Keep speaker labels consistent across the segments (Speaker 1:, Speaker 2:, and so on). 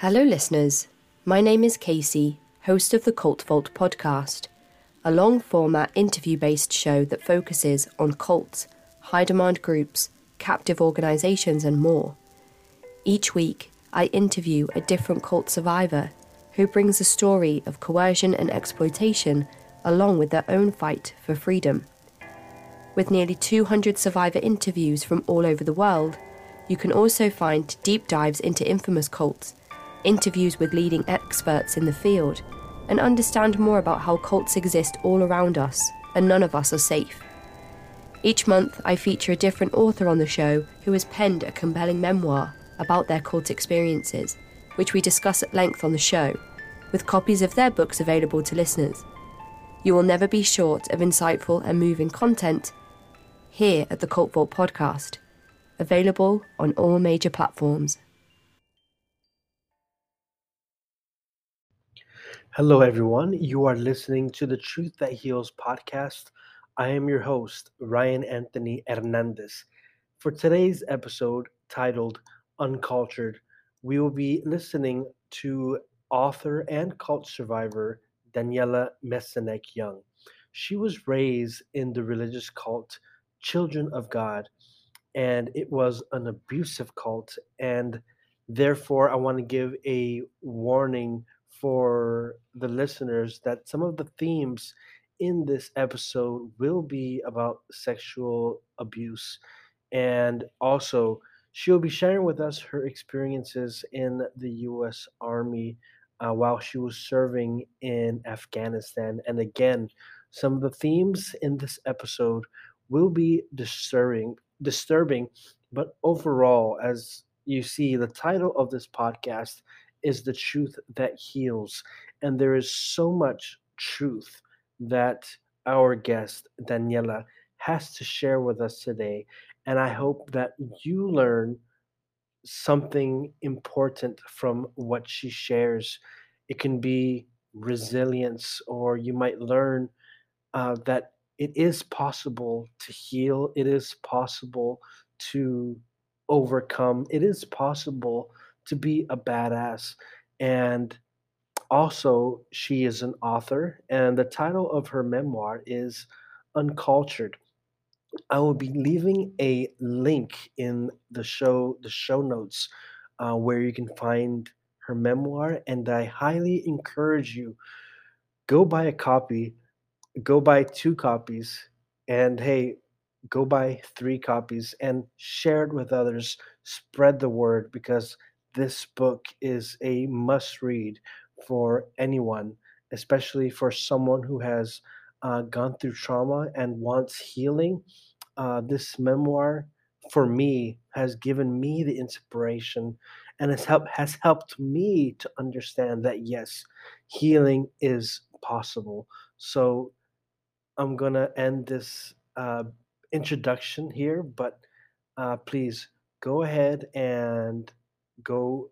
Speaker 1: Hello, listeners. My name is Casey, host of the Cult Vault podcast, a long format interview based show that focuses on cults, high demand groups, captive organizations, and more. Each week, I interview a different cult survivor who brings a story of coercion and exploitation along with their own fight for freedom. With nearly 200 survivor interviews from all over the world, you can also find deep dives into infamous cults interviews with leading experts in the field, and understand more about how cults exist all around us and none of us are safe. Each month, I feature a different author on the show who has penned a compelling memoir about their cult experiences, which we discuss at length on the show, with copies of their books available to listeners. You will never be short of insightful and moving content here at the Cult Vault podcast, available on all major platforms.
Speaker 2: Hello, everyone. You are listening to the Truth That Heals podcast. I am your host, Ryan Anthony Hernandez. For today's episode titled Uncultured, we will be listening to author and cult survivor Daniella Mestyanek Young. She was raised in the religious cult Children of God, and it was an abusive cult. And therefore, I want to give a warning for the listeners that some of the themes in this episode will be about sexual abuse. And also, she'll be sharing with us her experiences in the U.S. Army uh, while she was serving in Afghanistan. And again, some of the themes in this episode will be disturbing, disturbing, but overall, as you see, the title of this podcast is the truth that heals. And there is so much truth that our guest, Daniella, has to share with us today. And I hope that you learn something important from what she shares. It can be resilience, or you might learn uh, that it is possible to heal, it is possible to overcome, it is possible to be a badass. And also, she is an author, and the title of her memoir is Uncultured. I will be leaving a link in the show, the show notes, uh, where you can find her memoir, and I highly encourage you go buy a copy, go buy two copies, and hey, go buy three copies and share it with others. Spread the word because this book is a must read for anyone, especially for someone who has uh, gone through trauma and wants healing. Uh, this memoir, for me, has given me the inspiration and has helped has helped me to understand that yes, healing is possible. So I'm gonna end this uh, introduction here, but uh, please go ahead and go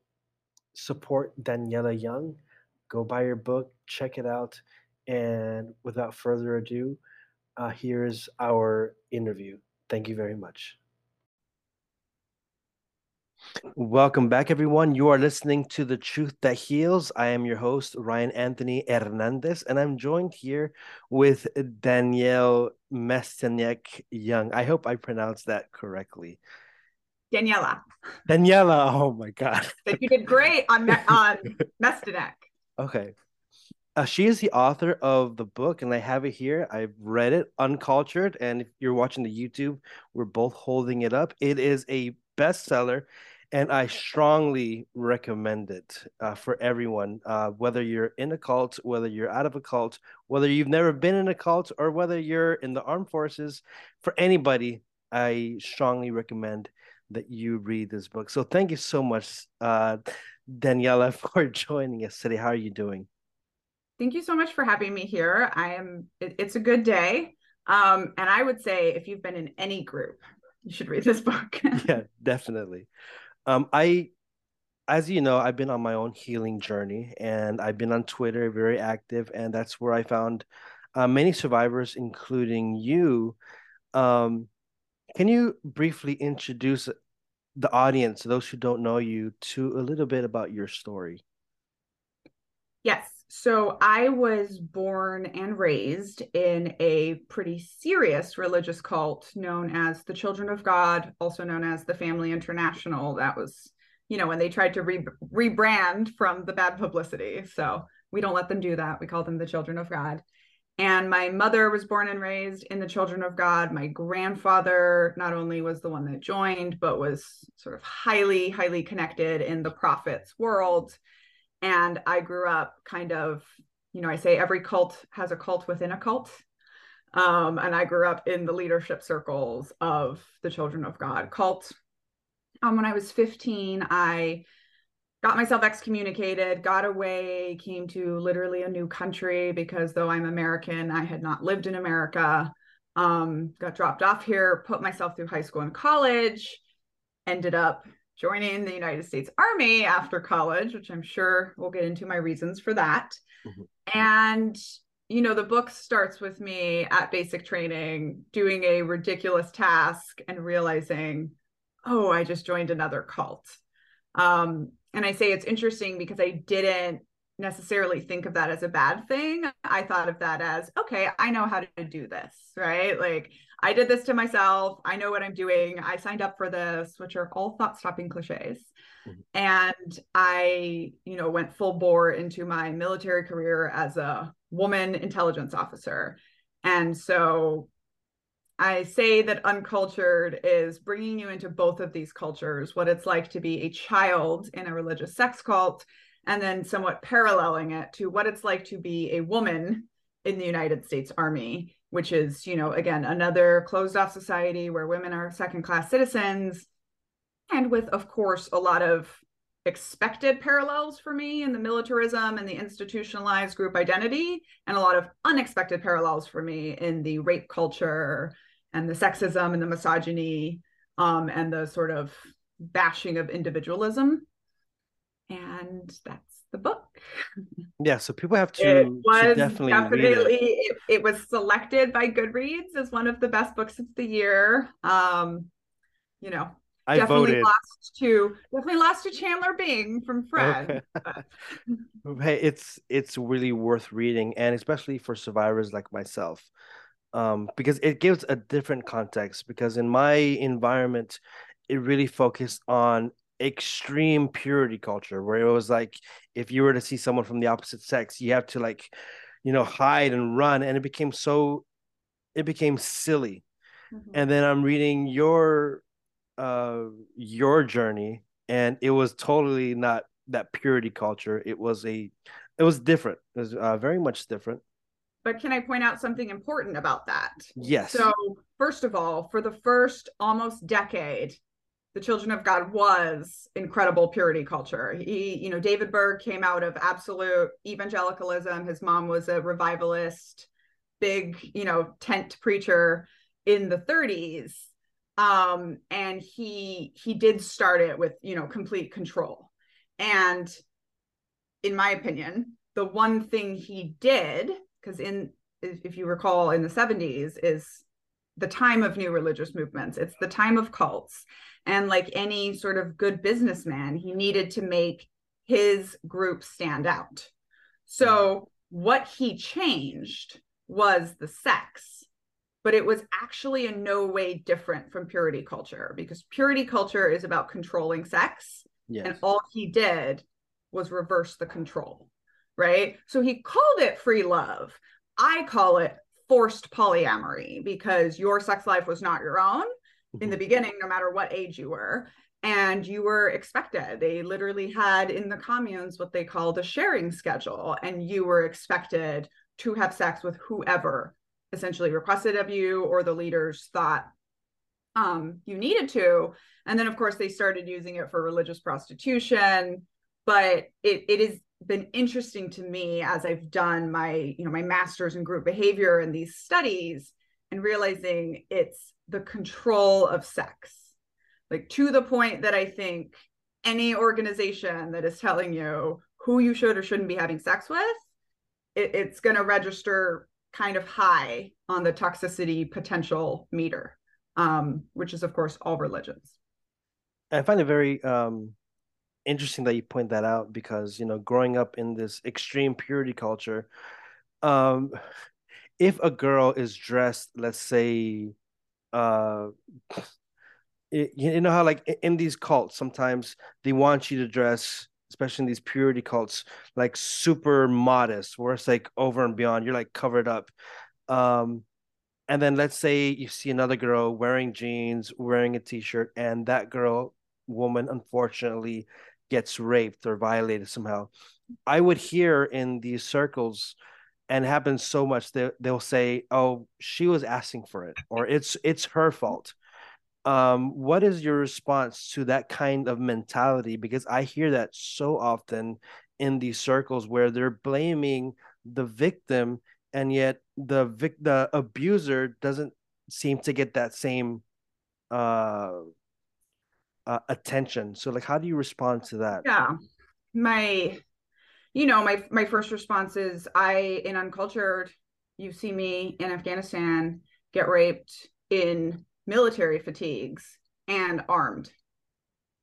Speaker 2: support Daniella Young. Go buy your book, check it out. And without further ado, uh, here's our interview. Thank you very much. Welcome back, everyone. You are listening to The Truth That Heals. I am your host, Ryan Anthony Hernandez, and I'm joined here with Danielle Mestyanek Young. I hope I pronounced that correctly.
Speaker 3: Daniella.
Speaker 2: Daniella. Oh my God.
Speaker 3: But you did great on on Mestyanek.
Speaker 2: Okay. Uh, she is the author of the book, and I have it here. I've read it, Uncultured. And if you're watching the YouTube, we're both holding it up. It is a bestseller, and I strongly recommend it uh, for everyone, uh, whether you're in a cult, whether you're out of a cult, whether you've never been in a cult, or whether you're in the armed forces. For anybody, I strongly recommend that you read this book. So thank you so much, uh, Daniella, for joining us today. How are you doing?
Speaker 3: Thank you so much for having me here. I am, it, it's a good day. Um, and I would say if you've been in any group, you should read this book.
Speaker 2: yeah, definitely. Um, I, as you know, I've been on my own healing journey and I've been on Twitter, very active. And that's where I found uh, many survivors, including you. Um, can you briefly introduce the audience, those who don't know you, to a little bit about your story?
Speaker 3: Yes. So I was born and raised in a pretty serious religious cult known as the Children of God, also known as the Family International. That was, you know, when they tried to re- rebrand from the bad publicity. So we don't let them do that. We call them the Children of God. And my mother was born and raised in the Children of God. My grandfather not only was the one that joined, but was sort of highly, highly connected in the prophets world. And I grew up kind of, you know, I say every cult has a cult within a cult. Um, and I grew up in the leadership circles of the Children of God cult. Um, when I was 15, I got myself excommunicated, got away, came to literally a new country because though I'm American, I had not lived in America. Um, got dropped off here, put myself through high school and college, ended up joining the United States Army after college, which I'm sure we'll get into my reasons for that. Mm-hmm. And you know, the book starts with me at basic training doing a ridiculous task and realizing, oh, I just joined another cult. Um, and I say it's interesting because I didn't necessarily think of that as a bad thing. I thought of that as, okay, I know how to do this, right? Like I did this to myself. I know what I'm doing. I signed up for this, which are all thought stopping cliches. Mm-hmm. And I, you know, went full bore into my military career as a woman intelligence officer. And so I say that uncultured is bringing you into both of these cultures, what it's like to be a child in a religious sex cult, and then somewhat paralleling it to what it's like to be a woman in the United States Army, which is, you know, again, another closed off society where women are second class citizens. And with, of course, a lot of expected parallels for me in the militarism and the institutionalized group identity, and a lot of unexpected parallels for me in the rape culture and the sexism and the misogyny um, and the sort of bashing of individualism. And that's the book.
Speaker 2: Yeah, so people have to,
Speaker 3: it was
Speaker 2: to definitely,
Speaker 3: definitely it. It, it. was selected by Goodreads as one of the best books of the year. Um, you know,
Speaker 2: I
Speaker 3: definitely
Speaker 2: voted.
Speaker 3: lost to definitely lost to Chandler Bing from Friends.
Speaker 2: Okay. hey, it's it's really worth reading, and especially for survivors like myself um, because it gives a different context. Because in my environment, it really focused on extreme purity culture, where it was like if you were to see someone from the opposite sex, you have to like, you know, hide and run, and it became so, it became silly. Mm-hmm. And then I'm reading your, uh, your journey, and it was totally not that purity culture. It was a, it was different. It was uh, very much different.
Speaker 3: But can I point out something important about that?
Speaker 2: Yes.
Speaker 3: So, first of all, for the first almost decade, the children of God was incredible purity culture. He, you know, David Berg came out of absolute evangelicalism. His mom was a revivalist, big, you know, tent preacher in the 30s. Um, and he he did start it with, you know, complete control. And in my opinion, the one thing he did because in if you recall in the 70s is the time of new religious movements. It's the time of cults. And like any sort of good businessman he needed to make his group stand out. So what he changed was the sex but it was actually in no way different from purity culture because purity culture is about controlling sex. Yes. and all he did was reverse the control right? So he called it free love. I call it forced polyamory because your sex life was not your own in the mm-hmm. beginning, no matter what age you were. And you were expected. They literally had in the communes what they called a sharing schedule, and you were expected to have sex with whoever essentially requested of you or the leaders thought um, you needed to. And then, of course, they started using it for religious prostitution, but it it has been interesting to me as I've done my, you know, my master's in group behavior and these studies and realizing it's the control of sex. Like to the point that I think any organization that is telling you who you should or shouldn't be having sex with, it, it's going to register kind of high on the toxicity potential meter, um, which is, of course, all religions.
Speaker 2: I find it very um, interesting that you point that out because, you know, growing up in this extreme purity culture, um, if a girl is dressed, let's say, uh, it, you know how like in these cults sometimes they want you to dress especially in these purity cults like super modest where it's like over and beyond you're like covered up. Um and then let's say you see another girl wearing jeans wearing a t-shirt and that girl woman unfortunately gets raped or violated somehow i would hear in these circles and happens so much they they'll say, "Oh, she was asking for it," or "It's it's her fault." Um, what is your response to that kind of mentality? Because I hear that so often in these circles where they're blaming the victim, and yet the vic the abuser doesn't seem to get that same uh, uh attention. So, like, how do you respond to that?
Speaker 3: Yeah, my you know, my my first response is I in uncultured, you see me in Afghanistan get raped in military fatigues and armed.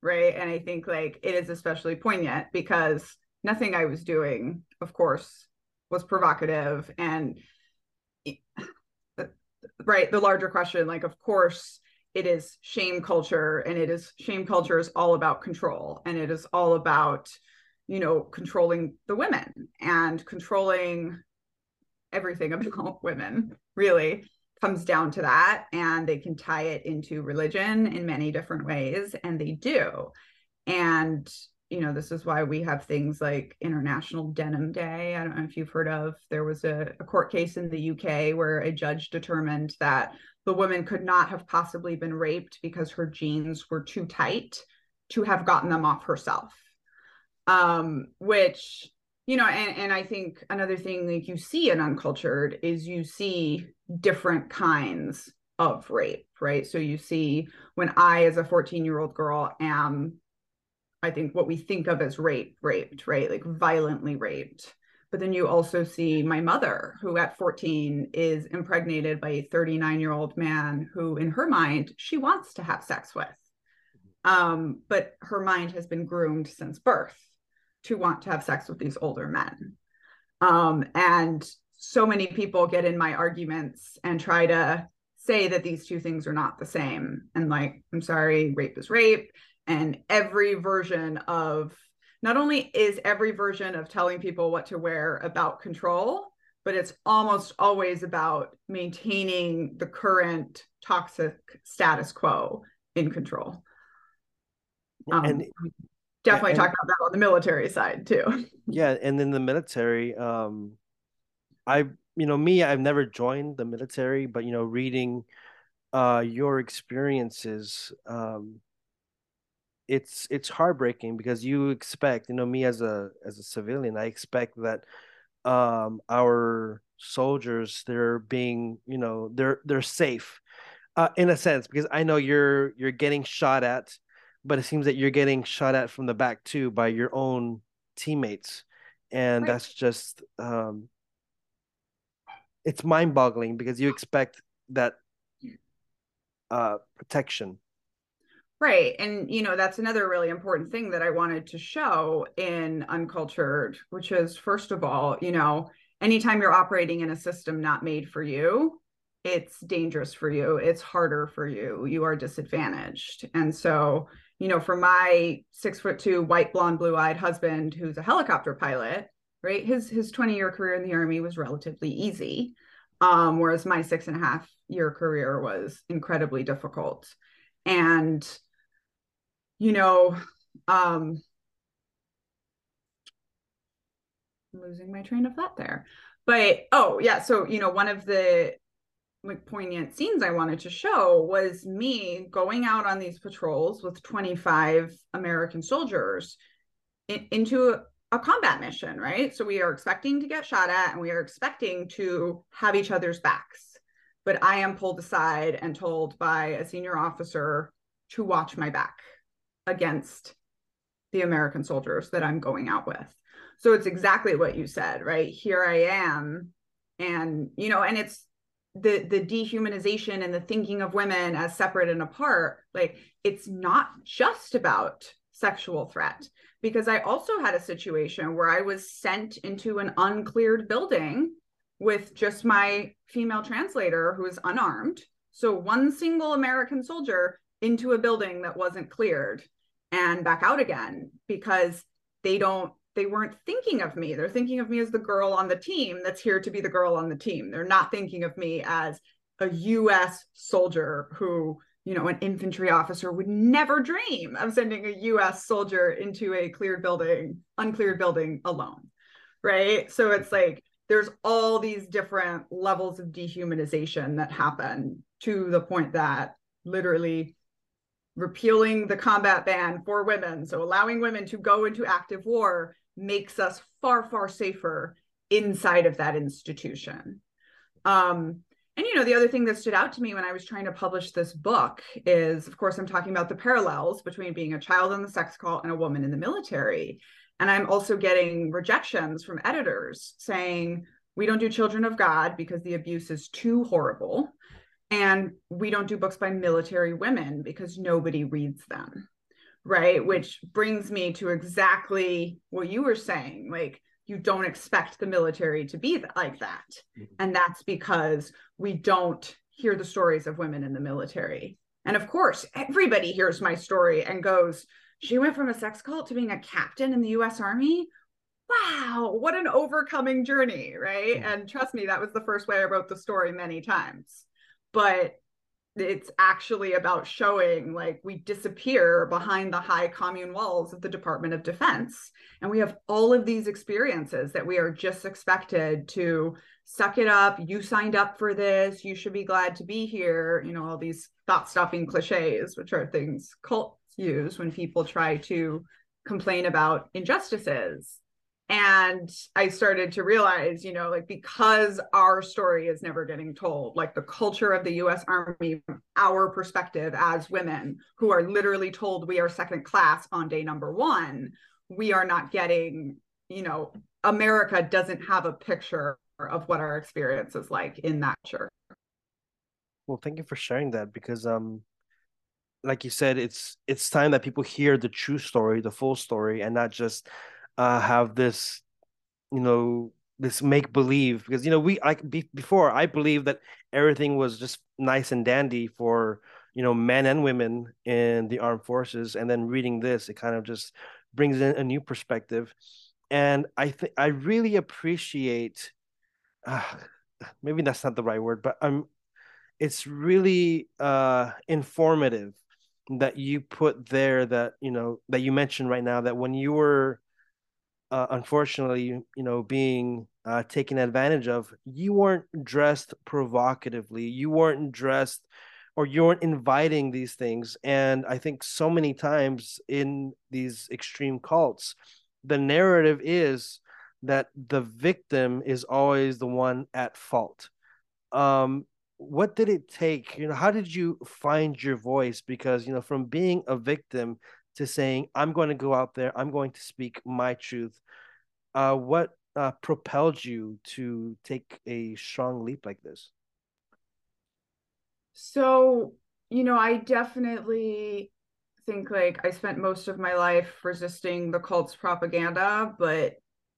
Speaker 3: Right. And I think like it is especially poignant because nothing I was doing, of course, was provocative and right the larger question like of course it is shame culture and it is shame culture is all about control and it is all about you know, controlling the women and controlling everything about women really comes down to that. And they can tie it into religion in many different ways, and they do. And, you know, this is why we have things like International Denim Day. I don't know if you've heard of, there was a, a court case in the UK where a judge determined that the woman could not have possibly been raped because her jeans were too tight to have gotten them off herself. Um, which you know and, and i think another thing like you see in uncultured is you see different kinds of rape right? So you see when i as a 14 year old girl am i think what we think of as rape raped right like violently raped but then you also see my mother who at 14 is impregnated by a 39 year old man who in her mind she wants to have sex with um, but her mind has been groomed since birth to want to have sex with these older men. Um, and so many people get in my arguments and try to say that these two things are not the same. And like, I'm sorry, rape is rape. And every version of not only is every version of telling people what to wear about control, but it's almost always about maintaining the current toxic status quo in control. Um, and definitely and, talk about that on the military side too.
Speaker 2: Yeah, and in the military, um, I you know me, I've never joined the military, but you know, reading uh your experiences, um, it's it's heartbreaking because you expect, you know, me as a as a civilian, I expect that um our soldiers they're being you know they're they're safe uh, in a sense because i know you're you're getting shot at but it seems that you're getting shot at from the back too by your own teammates and right. that's just um it's mind-boggling because you expect that uh protection
Speaker 3: right and you know that's another really important thing that i wanted to show in uncultured which is first of all you know anytime you're operating in a system not made for you it's dangerous for you it's harder for you you are disadvantaged and so you know, for my six foot two, white, blonde, blue eyed husband who's a helicopter pilot, right? His his 20 year career in the army was relatively easy. Um, whereas my six and a half year career was incredibly difficult. And, you know, um, I'm losing my train of thought there. But oh yeah, so you know, one of the like poignant scenes I wanted to show was me going out on these patrols with 25 American soldiers in, into a combat mission, right? So we are expecting to get shot at and we are expecting to have each other's backs. But I am pulled aside and told by a senior officer to watch my back against the American soldiers that I'm going out with. So it's exactly what you said, right? Here I am. And, you know, and it's the the dehumanization and the thinking of women as separate and apart. Like it's not just about sexual threat because I also had a situation where I was sent into an uncleared building with just my female translator who is unarmed. So one single American soldier into a building that wasn't cleared and back out again because they don't they weren't thinking of me. They're thinking of me as the girl on the team that's here to be the girl on the team. They're not thinking of me as a US soldier who you know, an infantry officer would never dream of sending a US soldier into a cleared building, uncleared building alone. Right. So it's like there's all these different levels of dehumanization that happen to the point that literally repealing the combat ban for women, so allowing women to go into active war, makes us far, far safer inside of that institution. Um, and you know, the other thing that stood out to me when I was trying to publish this book is, of course, I'm talking about the parallels between being a child in the sex cult and a woman in the military. And I'm also getting rejections from editors saying, we don't do Children of God because the abuse is too horrible. And we don't do books by military women because nobody reads them. Right. Which brings me to exactly what you were saying. Like, you don't expect the military to be like that. Mm-hmm. And that's because we don't hear the stories of women in the military. And of course, everybody hears my story and goes, she went from a sex cult to being a captain in the US Army. Wow, what an overcoming journey, right? Mm-hmm. And trust me, that was the first way I wrote the story many times. But it's actually about showing like we disappear behind the high commune walls of the Department of Defense. And we have all of these experiences that we are just expected to suck it up. You signed up for this. You should be glad to be here. You know, all these thought stopping cliches, which are things cults use when people try to complain about injustices and i started to realize you know like because our story is never getting told like the culture of the us army our perspective as women who are literally told we are second class on day number one we are not getting you know america doesn't have a picture of what our experience is like in that church
Speaker 2: well thank you for sharing that because um like you said it's it's time that people hear the true story the full story and not just uh, have this, you know, this make believe because you know we like be, before I believe that everything was just nice and dandy for you know men and women in the armed forces, and then reading this, it kind of just brings in a new perspective, and I think I really appreciate. Uh, maybe that's not the right word, but I'm. It's really uh, informative that you put there that you know that you mentioned right now that when you were uh, unfortunately, you know, being uh, taken advantage of, you weren't dressed provocatively. You weren't dressed or you weren't inviting these things. And I think so many times in these extreme cults, the narrative is that the victim is always the one at fault. Um, what did it take? You know, how did you find your voice? Because, you know, from being a victim to saying, I'm going to go out there, I'm going to speak my truth. Uh, what uh, propelled you to take a strong leap like this?
Speaker 3: So, you know, I definitely think like I spent most of my life resisting the cult's propaganda, but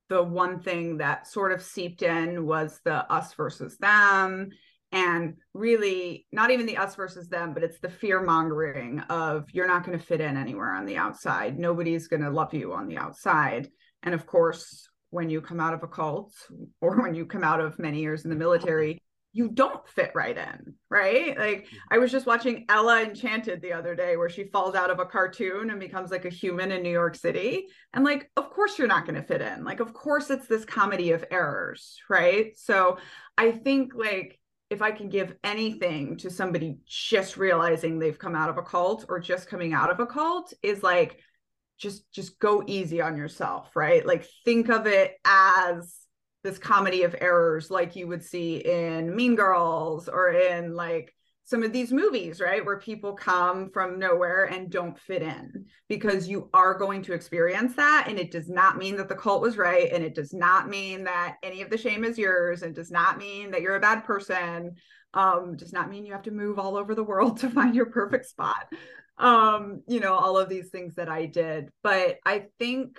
Speaker 3: the one thing that sort of seeped in was the us versus them and really not even the us versus them but it's the fear mongering of you're not going to fit in anywhere on the outside. Nobody's going to love you on the outside. And of course when you come out of a cult or when you come out of many years in the military you don't fit right in right? Like mm-hmm. i was just watching ella enchanted the other day where she falls out of a cartoon and becomes like a human in new york city. And like of course you're not going to fit in. Like of course it's this comedy of errors right? So i think like if I can give anything to somebody just realizing they've come out of a cult or just coming out of a cult is like just just go easy on yourself right? Like think of it as this comedy of errors like you would see in mean girls or in like some of these movies right where people come from nowhere and don't fit in because you are going to experience that. And it does not mean that the cult was right. And it does not mean that any of the shame is yours and does not mean that you're a bad person. Um does not mean you have to move all over the world to find your perfect spot. Um you know all of these things that i did. But i think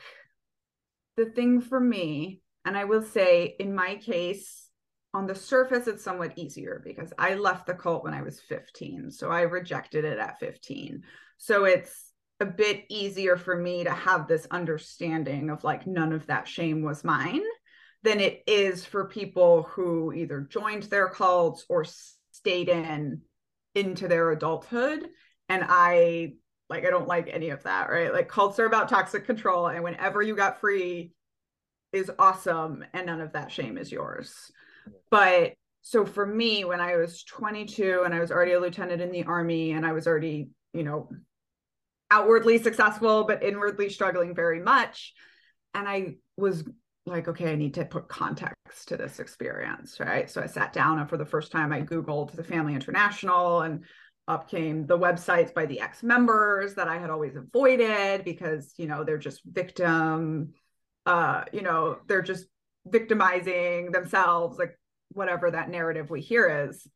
Speaker 3: the thing for me and i will say in my case on the surface it's somewhat easier because i left the cult when i was 15 so i rejected it at 15 so it's a bit easier for me to have this understanding of like none of that shame was mine than it is for people who either joined their cults or stayed in into their adulthood and I like I don't like any of that, right? Like cults are about toxic control and whenever you got free is awesome and none of that shame is yours. But so for me when I was 22 and I was already a lieutenant in the army and I was already, you know, outwardly successful but inwardly struggling very much and I was like okay i need to put context to this experience right? So i sat down and for the first time i googled the family international and up came the websites by the ex-members that I had always avoided because you know they're just victim uh you know they're just victimizing themselves like whatever that narrative we hear is.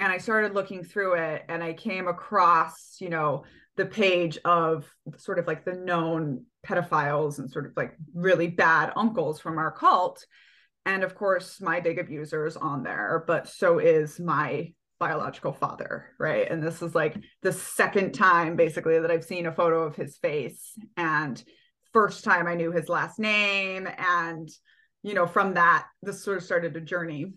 Speaker 3: And I started looking through it and I came across you know the page of sort of like the known pedophiles and sort of like really bad uncles from our cult. And of course my big abuser is on there but so is my biological father, right? And this is like the second time basically that I've seen a photo of his face. And first time I knew his last name and you know from that this sort of started a journey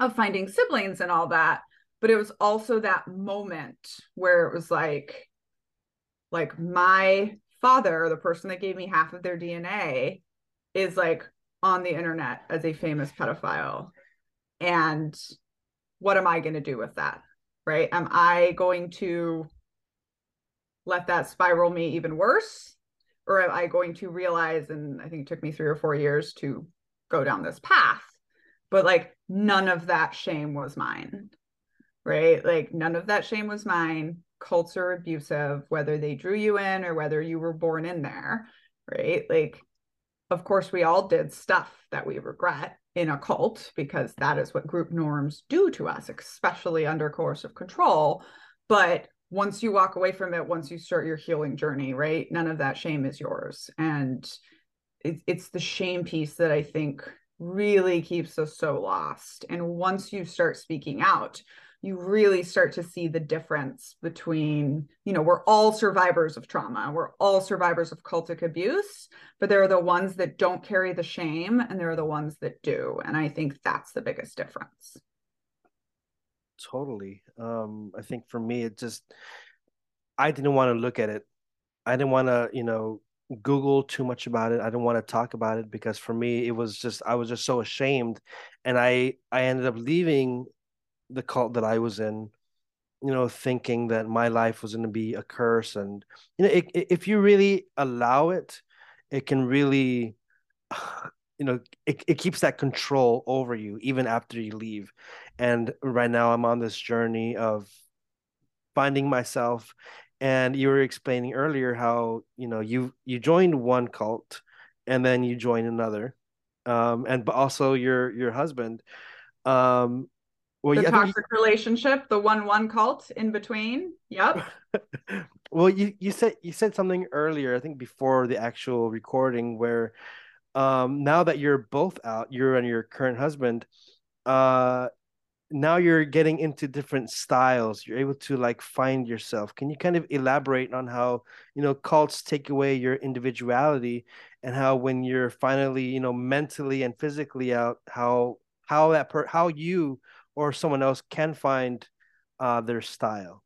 Speaker 3: of finding siblings and all that but it was also that moment where it was like like my father the person that gave me half of their DNA is like on the internet as a famous pedophile and what am I going to do with that? Right? Am I going to let that spiral me even worse? Or am I going to realize, and I think it took me three or four years to go down this path, but like none of that shame was mine. Right? Like none of that shame was mine. Cults are abusive, whether they drew you in or whether you were born in there. Right? Like, of course, we all did stuff that we regret in a cult because that is what group norms do to us, especially under coercive control. But once you walk away from it, once you start your healing journey, right, none of that shame is yours. And it, it's the shame piece that I think really keeps us so lost. And once you start speaking out, you really start to see the difference between, you know, we're all survivors of trauma, we're all survivors of cultic abuse, but there are the ones that don't carry the shame and there are the ones that do. And I think that's the biggest difference.
Speaker 2: Totally. Um, I think for me, it just, I didn't want to look at it. I didn't want to, you know, Google too much about it. I didn't want to talk about it because for me, it was just, I was just so ashamed. And I, I ended up leaving the cult that I was in, you know, thinking that my life was going to be a curse. And, you know, it, it, if you really allow it, it can really, you know, it, it keeps that control over you even after you leave. And right now I'm on this journey of finding myself. And you were explaining earlier how, you know, you you joined one cult and then you join another. Um, and but also your your husband um
Speaker 3: well, the toxic relationship, the one-one cult in between. Yep.
Speaker 2: well, you you said you said something earlier, I think before the actual recording, where um, now that you're both out, you're and your current husband, uh, now you're getting into different styles. You're able to like find yourself. Can you kind of elaborate on how you know cults take away your individuality, and how when you're finally you know mentally and physically out, how how that per how you or someone else can find uh, their style?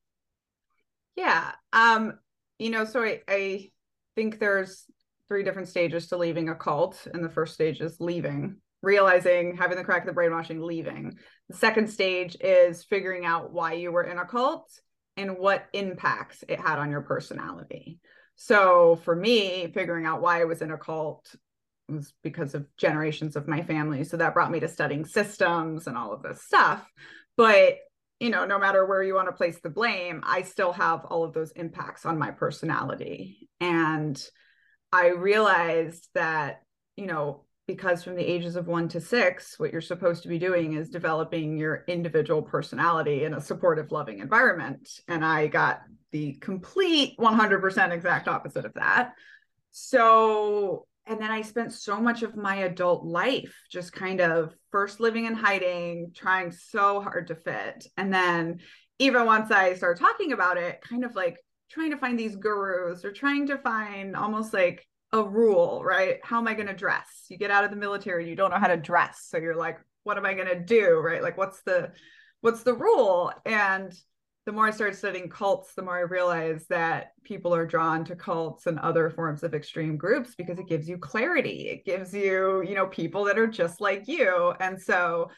Speaker 3: Yeah. Um, you know, so I, I think there's three different stages to leaving a cult. And the first stage is leaving, realizing, having the crack of the brainwashing, leaving. Mm-hmm. The second stage is figuring out why you were in a cult and what impacts it had on your personality. So for me, figuring out why I was in a cult was because of generations of my family. So that brought me to studying systems and all of this stuff. But you know, no matter where you want to place the blame, I still have all of those impacts on my personality. And I realized that, you know, because from the ages of one to six, what you're supposed to be doing is developing your individual personality in a supportive, loving environment. And I got the complete 100% exact opposite of that. So, and then I spent so much of my adult life just kind of first living in hiding, trying so hard to fit. And then, even once I started talking about it, kind of like trying to find these gurus or trying to find almost like a rule, right? How am I going to dress? You get out of the military, you don't know how to dress. So you're like, what am I going to do, right? Like what's the what's the rule? And the more I started studying cults, the more I realized that people are drawn to cults and other forms of extreme groups because it gives you clarity. It gives you, you know, people that are just like you. And so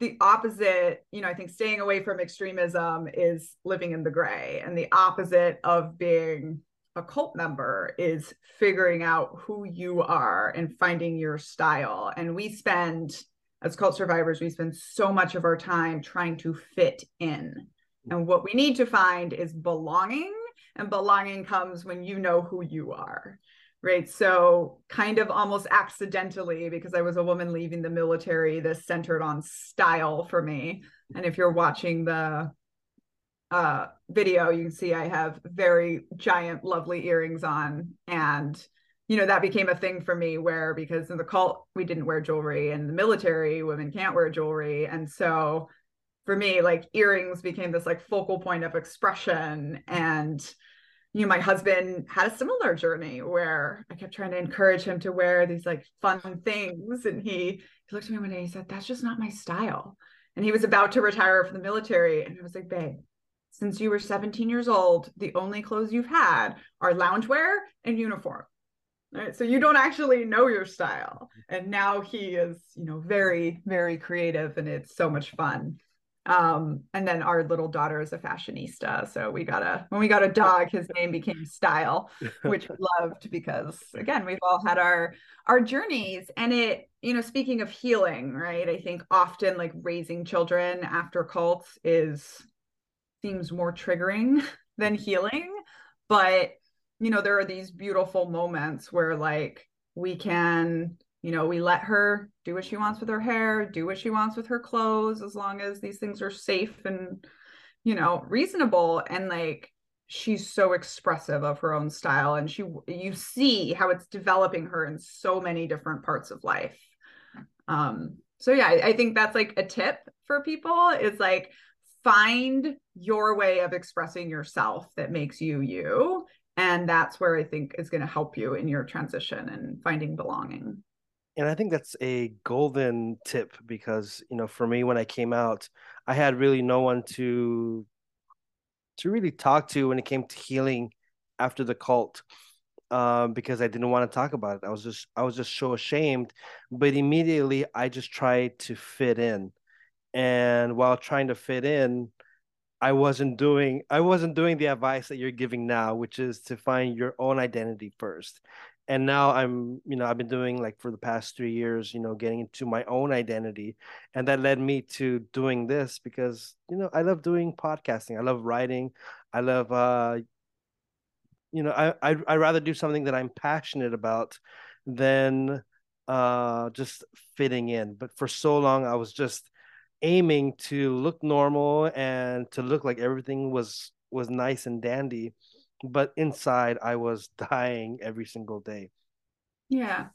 Speaker 3: the opposite, you know, I think staying away from extremism is living in the gray. And the opposite of being a cult member is figuring out who you are and finding your style. And we spend, as cult survivors, we spend so much of our time trying to fit in. And what we need to find is belonging. And belonging comes when you know who you are. Right. So, kind of almost accidentally, because I was a woman leaving the military, this centered on style for me. And if you're watching the uh, video, you can see I have very giant, lovely earrings on. And, you know, that became a thing for me where because in the cult, we didn't wear jewelry, and the military, women can't wear jewelry. And so for me, like earrings became this like focal point of expression. And, you know, my husband had a similar journey where I kept trying to encourage him to wear these like fun things. And he, he looked at me one day, and he said, That's just not my style. And he was about to retire from the military. And I was like, Babe, since you were 17 years old, the only clothes you've had are loungewear and uniform. Right. So you don't actually know your style. And now he is, you know, very, very creative and it's so much fun. Um, and then our little daughter is a fashionista. So we got a when we got a dog, his name became Style, which we loved because again, we've all had our our journeys. And it, you know, speaking of healing, right? I think often like raising children after cults is seems more triggering than healing. But, you know, there are these beautiful moments where like we can, you know, we let her do what she wants with her hair, do what she wants with her clothes, as long as these things are safe and, you know, reasonable. And like, she's so expressive of her own style and she you see how it's developing her in so many different parts of life um so yeah I, I think that's like a tip for people is like find your way of expressing yourself that makes you you and that's where i think is going to help you in your transition and finding belonging
Speaker 2: and i think that's a golden tip because you know for me when i came out i had really no one to to really talk to when it came to healing after the cult um, because I didn't want to talk about it. I was just I was just so ashamed. But immediately I just tried to fit in and while trying to fit in i wasn't doing i wasn't doing the advice that you're giving now which is to find your own identity first. And now i'm you know i've been doing like for the past three years you know getting into my own identity. And that led me to doing this because you know i love doing podcasting. I love writing. I love uh you know i i i rather do something that i'm passionate about than uh just fitting in. But for so long i was just aiming to look normal and to look like everything was was nice and dandy but inside i was dying every single day.
Speaker 3: Yeah.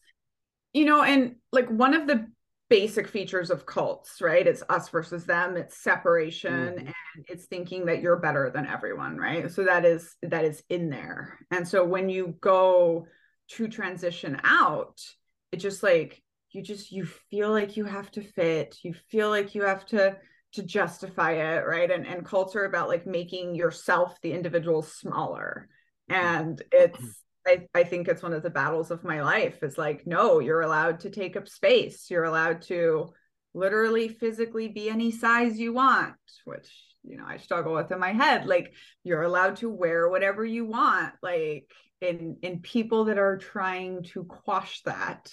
Speaker 3: You know and like one of the basic features of cults right it's us versus them it's separation mm-hmm. and it's thinking that you're better than everyone right? So that is that is in there. And so when you go to transition out it just like you just you feel like you have to fit you feel like you have to to justify it right? And and culture about like making yourself the individual smaller. And it's mm-hmm. I, I think it's one of the battles of my life is like no you're allowed to take up space. You're allowed to literally physically be any size you want which you know i struggle with in my head. Like you're allowed to wear whatever you want like in in people that are trying to quash that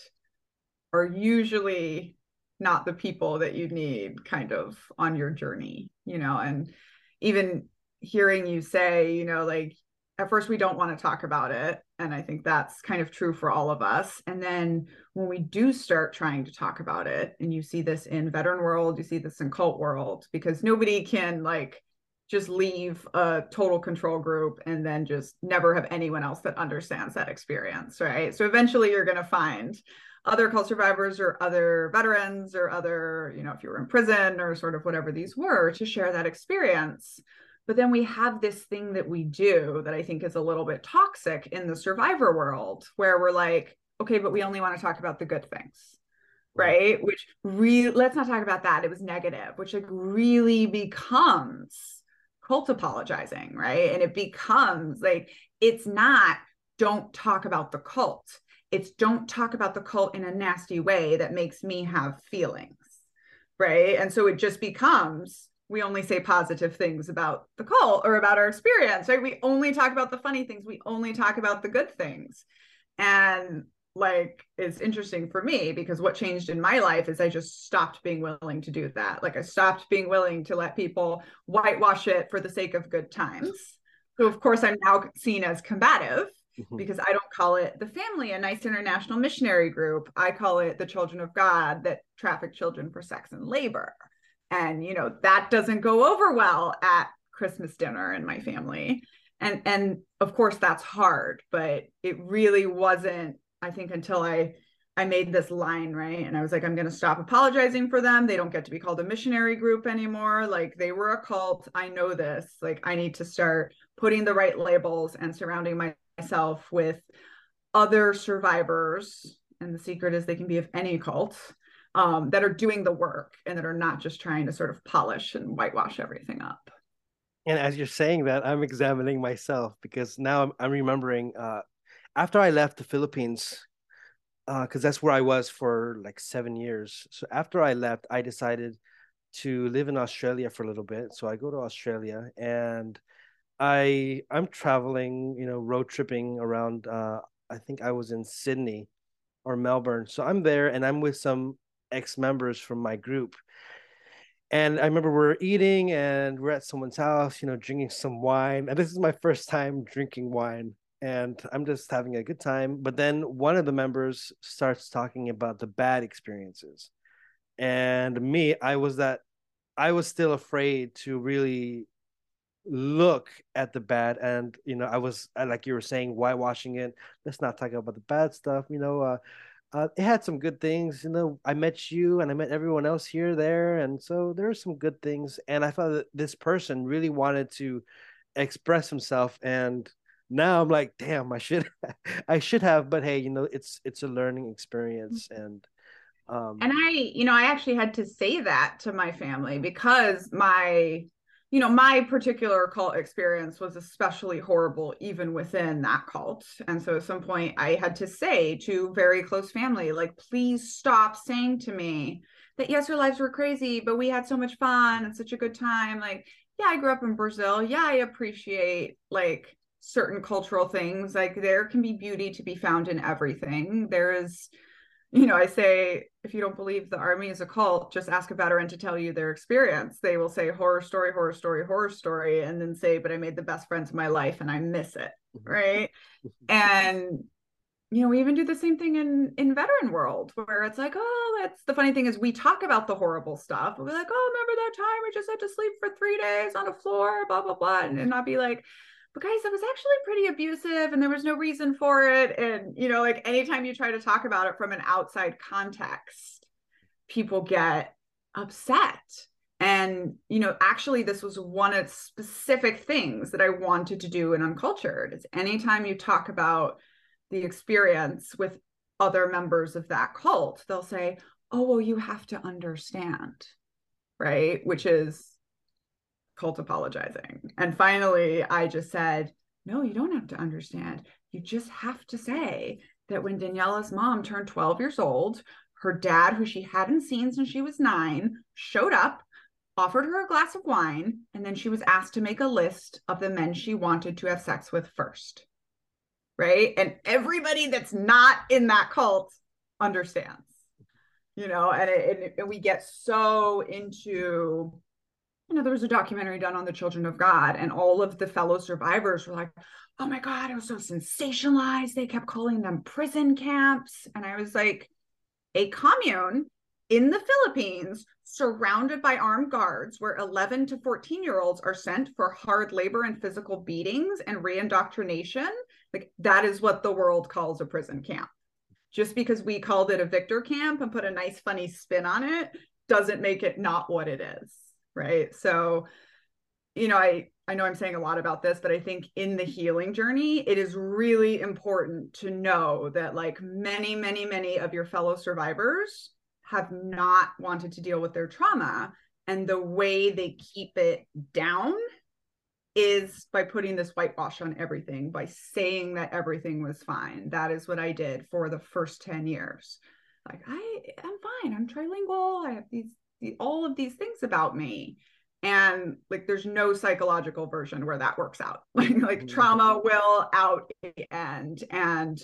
Speaker 3: are usually not the people that you need kind of on your journey you know and even hearing you say you know like at first we don't want to talk about it and i think that's kind of true for all of us and then when we do start trying to talk about it and you see this in veteran world you see this in cult world because nobody can like just leave a total control group and then just never have anyone else that understands that experience right? So eventually you're going to find other cult survivors or other veterans or other you know if you were in prison or sort of whatever these were to share that experience but then we have this thing that we do that I think is a little bit toxic in the survivor world where we're like, okay, but we only want to talk about the good things. Right. Which really, let's not talk about that. It was negative, which like really becomes cult apologizing. Right. And it becomes like, it's not, don't talk about the cult. It's don't talk about the cult in a nasty way that makes me have feelings. Right. And so it just becomes, we only say positive things about the cult or about our experience, right? We only talk about the funny things. We only talk about the good things. And like it's interesting for me because what changed in my life is I just stopped being willing to do that. Like I stopped being willing to let people whitewash it for the sake of good times. So of course I'm now seen as combative mm-hmm. because I don't call it the family, a nice international missionary group. I call it the children of God that traffic children for sex and labor. And you know that doesn't go over well at christmas dinner in my family. And and of course that's hard but it really wasn't i think until i i made this line right? And i was like i'm going to stop apologizing for them. They don't get to be called a missionary group anymore. Like they were a cult. I know this. Like i need to start putting the right labels and surrounding myself with other survivors and the secret is they can be of any cult um, that are doing the work and that are not just trying to sort of polish and whitewash everything up.
Speaker 2: And as you're saying that, I'm examining myself because now I'm, I'm remembering uh, after I left the Philippines, because uh, that's where I was for like seven years. So after I left, I decided to live in Australia for a little bit. So I go to Australia and I I'm traveling, you know, road tripping around. Uh, I think I was in Sydney or Melbourne. So I'm there and I'm with some ex members from my group. And I remember we're eating and we're at someone's house, you know, drinking some wine. And this is my first time drinking wine. And I'm just having a good time. But then one of the members starts talking about the bad experiences. And me, I was that, I was still afraid to really look at the bad and you know i was like you were saying whitewashing it let's not talk about the bad stuff you know uh uh, it had some good things. You know, I met you and I met everyone else here, there, and so there are some good things. And I thought that this person really wanted to express himself, and now I'm like, damn, I should, I should have. But hey, you know, it's it's a learning experience, mm-hmm. and
Speaker 3: um, and I, you know, I actually had to say that to my family because my you know, my particular cult experience was especially horrible even within that cult. And so at some point I had to say to very close family, like, please stop saying to me that yes, our lives were crazy, but we had so much fun and such a good time. Like, yeah, I grew up in Brazil. Yeah, I appreciate like certain cultural things. Like there can be beauty to be found in everything. There is you know, I say, if you don't believe the army is a cult, just ask a veteran to tell you their experience. They will say horror story, horror story, horror story, and then say, but I made the best friends of my life and I miss it. Mm-hmm. Right. and you know, we even do the same thing in in veteran world where it's like, oh, that's the funny thing is we talk about the horrible stuff. We're like, oh, remember that time we just had to sleep for three days on a floor, blah, blah, blah. And, and not be like, but guys, that was actually pretty abusive and there was no reason for it. And, you know, like anytime you try to talk about it from an outside context, people get upset. And, you know, actually, this was one of specific things that I wanted to do in Uncultured is anytime you talk about the experience with other members of that cult, they'll say, oh, well, you have to understand, right? Which is cult apologizing. And finally, I just said, no, you don't have to understand. You just have to say that when Daniella's mom turned 12 years old, her dad, who she hadn't seen since she was nine, showed up, offered her a glass of wine, and then she was asked to make a list of the men she wanted to have sex with first. right? And everybody that's not in that cult understands, you know, and, it, and we get so into, you know, there was a documentary done on the children of God, and all of the fellow survivors were like, oh my God, it was so sensationalized. They kept calling them prison camps. And I was like, a commune in the Philippines, surrounded by armed guards, where 11 to 14 year olds are sent for hard labor and physical beatings and reindoctrination. Like, that is what the world calls a prison camp. Just because we called it a Victor camp and put a nice, funny spin on it doesn't make it not what it is. Right. So, you know, I, I know I'm saying a lot about this, but I think in the healing journey, it is really important to know that, like many, many, many of your fellow survivors have not wanted to deal with their trauma. And the way they keep it down is by putting this whitewash on everything, by saying that everything was fine. That is what I did for the first 10 years. Like, I am fine. I'm trilingual. I have these, all of these things about me. And like there's no psychological version where that works out. Like like mm-hmm. trauma will out the end. And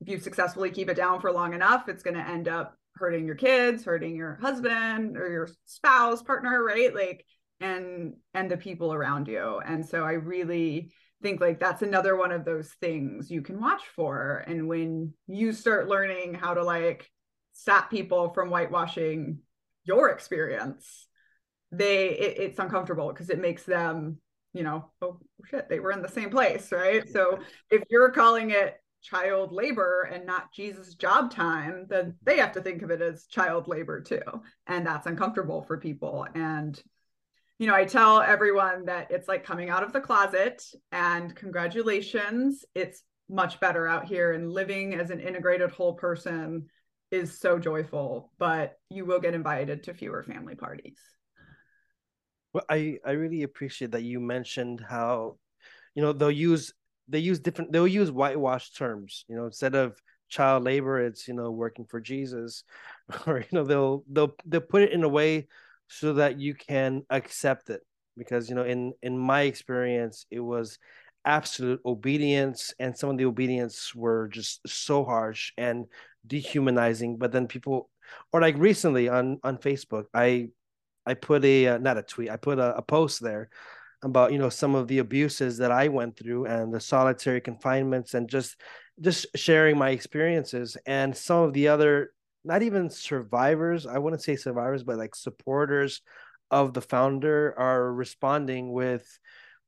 Speaker 3: if you successfully keep it down for long enough it's going to end up hurting your kids hurting your husband or your spouse partner right? Like and and the people around you. And so i really think like that's another one of those things you can watch for. And when you start learning how to like stop people from whitewashing your experience they it, it's uncomfortable because it makes them you know oh shit they were in the same place right? So if you're calling it child labor and not jesus job time then they have to think of it as child labor too. And that's uncomfortable for people. And you know i tell everyone that it's like coming out of the closet. And congratulations it's much better out here and living as an integrated whole person is so joyful but you will get invited to fewer family parties
Speaker 2: well, I I really appreciate that you mentioned how, you know, they'll use they use different they'll use whitewash terms. You know, instead of child labor, it's you know working for Jesus, or you know they'll they'll they'll put it in a way so that you can accept it because you know in in my experience it was absolute obedience and some of the obedience were just so harsh and dehumanizing but then people or like recently on on facebook i I put a uh, not a tweet, I put a, a post there about you know some of the abuses that I went through and the solitary confinements and just just sharing my experiences and some of the other not even survivors I wouldn't say survivors but like supporters of the founder are responding with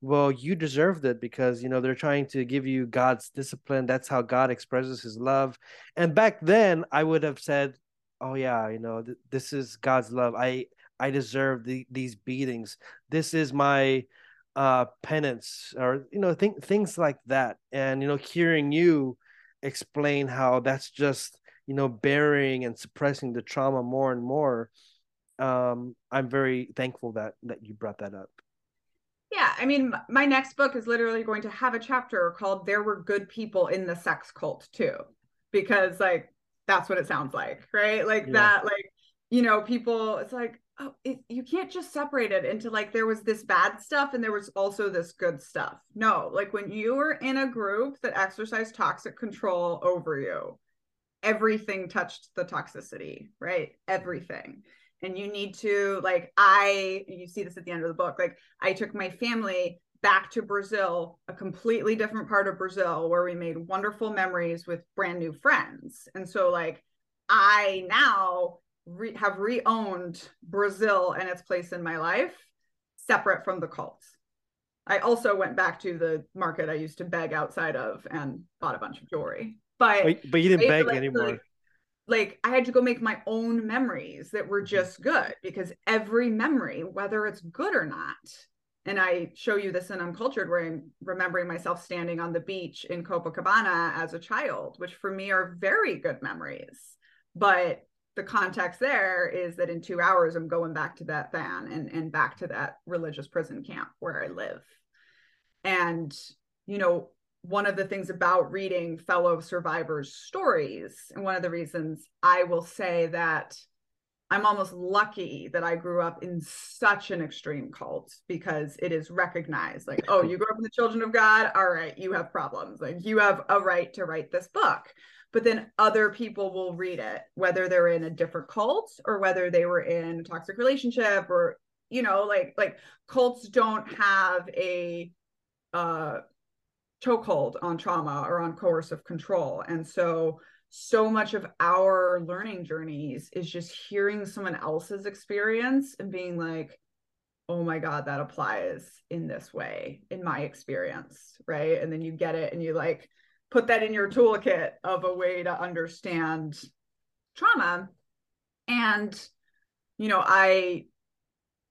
Speaker 2: well you deserved it because you know they're trying to give you God's discipline that's how God expresses his love and back then I would have said oh yeah you know th- this is God's love I I deserve the, these beatings. This is my uh, penance, or you know, think things like that. And you know, hearing you explain how that's just you know burying and suppressing the trauma more and more. Um, I'm very thankful that that you brought that up.
Speaker 3: Yeah, I mean, my next book is literally going to have a chapter called "There Were Good People in the Sex Cult" too, because like that's what it sounds like, right? Like yeah. that, like you know, people. It's like oh it, you can't just separate it into like there was this bad stuff and there was also this good stuff no like when you were in a group that exercised toxic control over you everything touched the toxicity right everything and you need to like i you see this at the end of the book like i took my family back to brazil a completely different part of brazil where we made wonderful memories with brand new friends and so like i now re- have re-owned Brazil and its place in my life, separate from the cults. I also went back to the market I used to beg outside of and bought a bunch of jewelry. But
Speaker 2: but you didn't beg like, anymore.
Speaker 3: Like, like I had to go make my own memories that were mm-hmm. just good because every memory, whether it's good or not, and I show you this in Uncultured, where I'm remembering myself standing on the beach in Copacabana as a child, which for me are very good memories. But the context there is that in two hours i'm going back to that van and, and back to that religious prison camp where i live and you know one of the things about reading fellow survivors stories and one of the reasons i will say that I'm almost lucky that I grew up in such an extreme cult because it is recognized like, oh, you grew up in the children of God. All right, you have problems. Like, you have a right to write this book. But then other people will read it, whether they're in a different cult or whether they were in a toxic relationship or, you know, like, like cults don't have a, uh, chokehold on trauma or on coercive control. And so, so much of our learning journeys is just hearing someone else's experience and being like, oh my God, that applies in this way in my experience. Right. And then you get it and you like put that in your toolkit of a way to understand trauma. And, you know, I,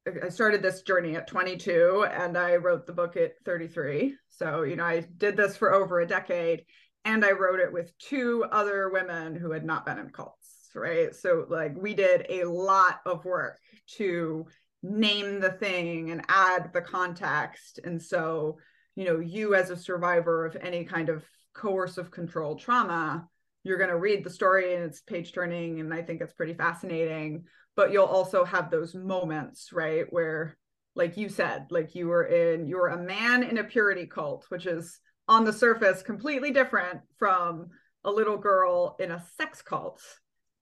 Speaker 3: I started this journey at 22 and I wrote the book at 33. So, you know, I did this for over a decade and I wrote it with two other women who had not been in cults, right? So like we did a lot of work to name the thing and add the context. And so, you know, you as a survivor of any kind of coercive control trauma, you're going to read the story and it's page turning and I think it's pretty fascinating, but you'll also have those moments, right, where like you said, like you were in you were a man in a purity cult, which is on the surface completely different from a little girl in a sex cult.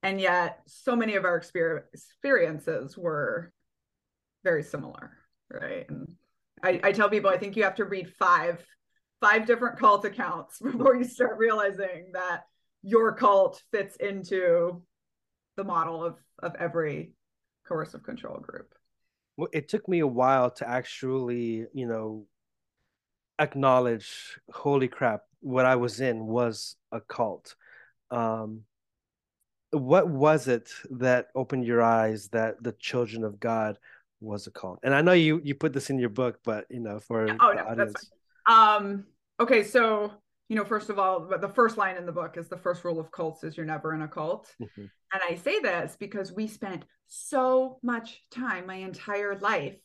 Speaker 3: And yet so many of our experiences were very similar right? And I, I tell people i think you have to read five five different cult accounts before you start realizing that your cult fits into the model of of every coercive control group
Speaker 2: well it took me a while to actually you know acknowledge holy crap what i was in was a cult um what was it that opened your eyes that the children of god was a cult and i know you you put this in your book but you know for
Speaker 3: oh no audience. that's fine. um okay so you know first of all the first line in the book is the first rule of cults is you're never in a cult mm-hmm. and i say this because we spent so much time my entire life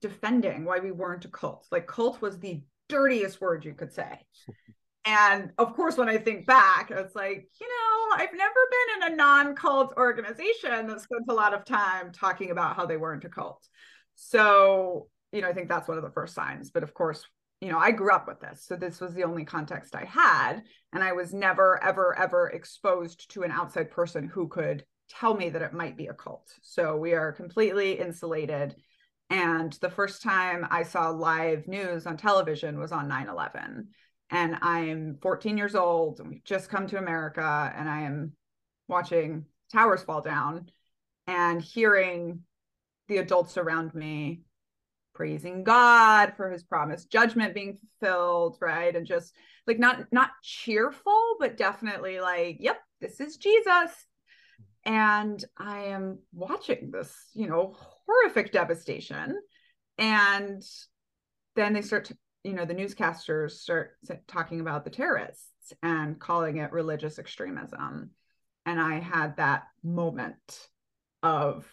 Speaker 3: defending why we weren't a cult like cult was the dirtiest word you could say. and of course, when I think back, it's like, you know, I've never been in a non cult organization that spent a lot of time talking about how they weren't a cult. So, you know, I think that's one of the first signs. But of course, you know, I grew up with this. So this was the only context I had. And I was never, ever, ever exposed to an outside person who could tell me that it might be a cult. So we are completely insulated and the first time I saw live news on television was on 9 11. And I'm 14 years old and we've just come to America and I am watching towers fall down and hearing the adults around me praising God for his promised judgment being fulfilled, right? And just like not not cheerful, but definitely like, yep, this is Jesus and I am watching this, you know, horrific devastation. And then they start to, you know, the newscasters start talking about the terrorists and calling it religious extremism. And I had that moment of,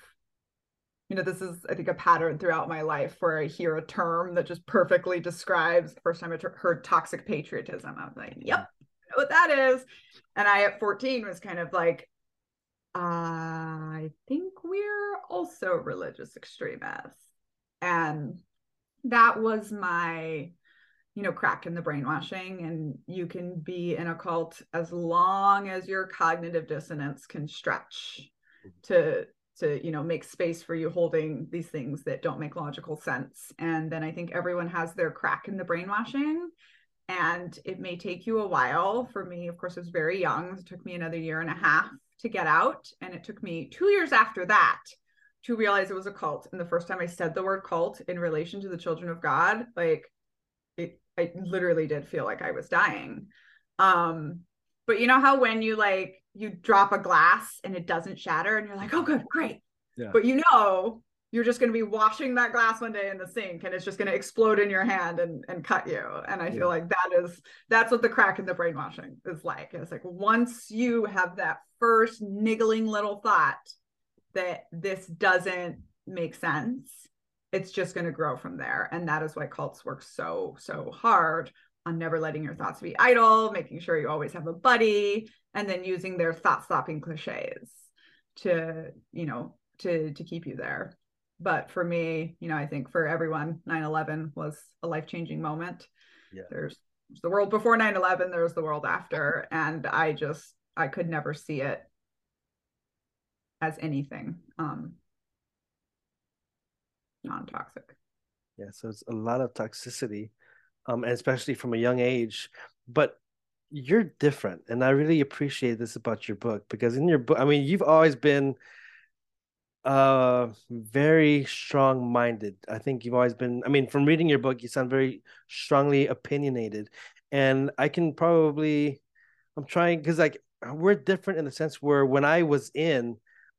Speaker 3: you know, this is, I think, a pattern throughout my life where I hear a term that just perfectly describes the first time I heard toxic patriotism. I was like, yep, I know what that is. And I, at 14, was kind of like, I think we're also religious extremists. And that was my, you know, crack in the brainwashing. And you can be in a cult as long as your cognitive dissonance can stretch mm-hmm. to to you know make space for you holding these things that don't make logical sense and then i think everyone has their crack in the brainwashing and it may take you a while for me of course i was very young it took me another year and a half to get out. And it took me two years after that to realize it was a cult. And the first time I said the word cult in relation to the children of God, like it, I literally did feel like I was dying. Um, but you know how when you like you drop a glass and it doesn't shatter and you're like, oh good, great. Yeah. But you know you're just going to be washing that glass one day in the sink and it's just going to explode in your hand and, and cut you and i yeah. feel like that is that's what the crack in the brainwashing is like it's like once you have that first niggling little thought that this doesn't make sense it's just going to grow from there and that is why cults work so so hard on never letting your thoughts be idle making sure you always have a buddy and then using their thought stopping cliches to you know to to keep you there. But for me you know i think for everyone 9-11 was a life-changing moment. Yeah. there's, there's the world before 9-11 there's the world after and i just i could never see it as anything um non-toxic.
Speaker 2: Yeah so it's a lot of toxicity um and especially from a young age but you're different and i really appreciate this about your book because in your book i mean you've always been uh very strong minded i think you've always been i mean from reading your book you sound very strongly opinionated and i can probably i'm trying because like we're different in the sense where when i was in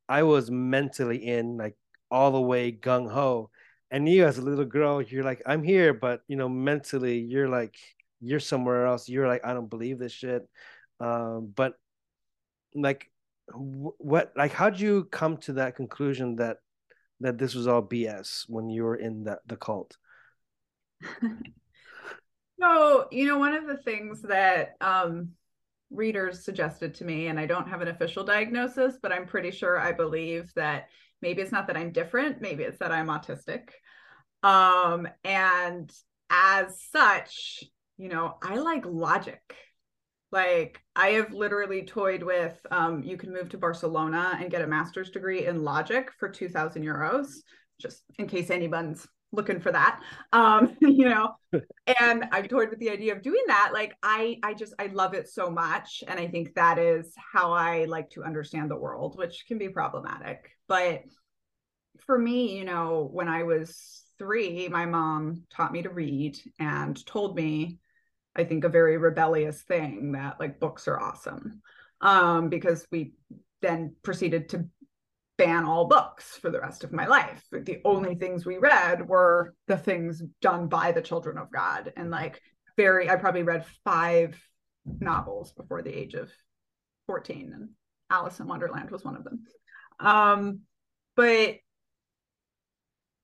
Speaker 2: i was mentally in like all the way gung-ho and you as a little girl you're like i'm here but you know mentally you're like you're somewhere else you're like i don't believe this shit um but like what like how did you come to that conclusion that that this was all bs when you were in that the cult?
Speaker 3: So you know one of the things that um readers suggested to me and i don't have an official diagnosis but i'm pretty sure i believe that maybe it's not that i'm different maybe it's that i'm autistic um and as such you know, I like logic. Like I have literally toyed with um, you can move to Barcelona and get a master's degree in logic for 2000 euros, just in case anyone's looking for that. Um, you know, and I've toyed with the idea of doing that. Like I I just I love it so much. And I think that is how I like to understand the world, which can be problematic. But for me, you know, when I was three, my mom taught me to read and told me I think, a very rebellious thing that like books are awesome. Um, because we then proceeded to ban all books for the rest of my life. The only things we read were the things done by the children of God. And like very, I probably read five novels before the age of 14, and Alice in Wonderland was one of them. Um, but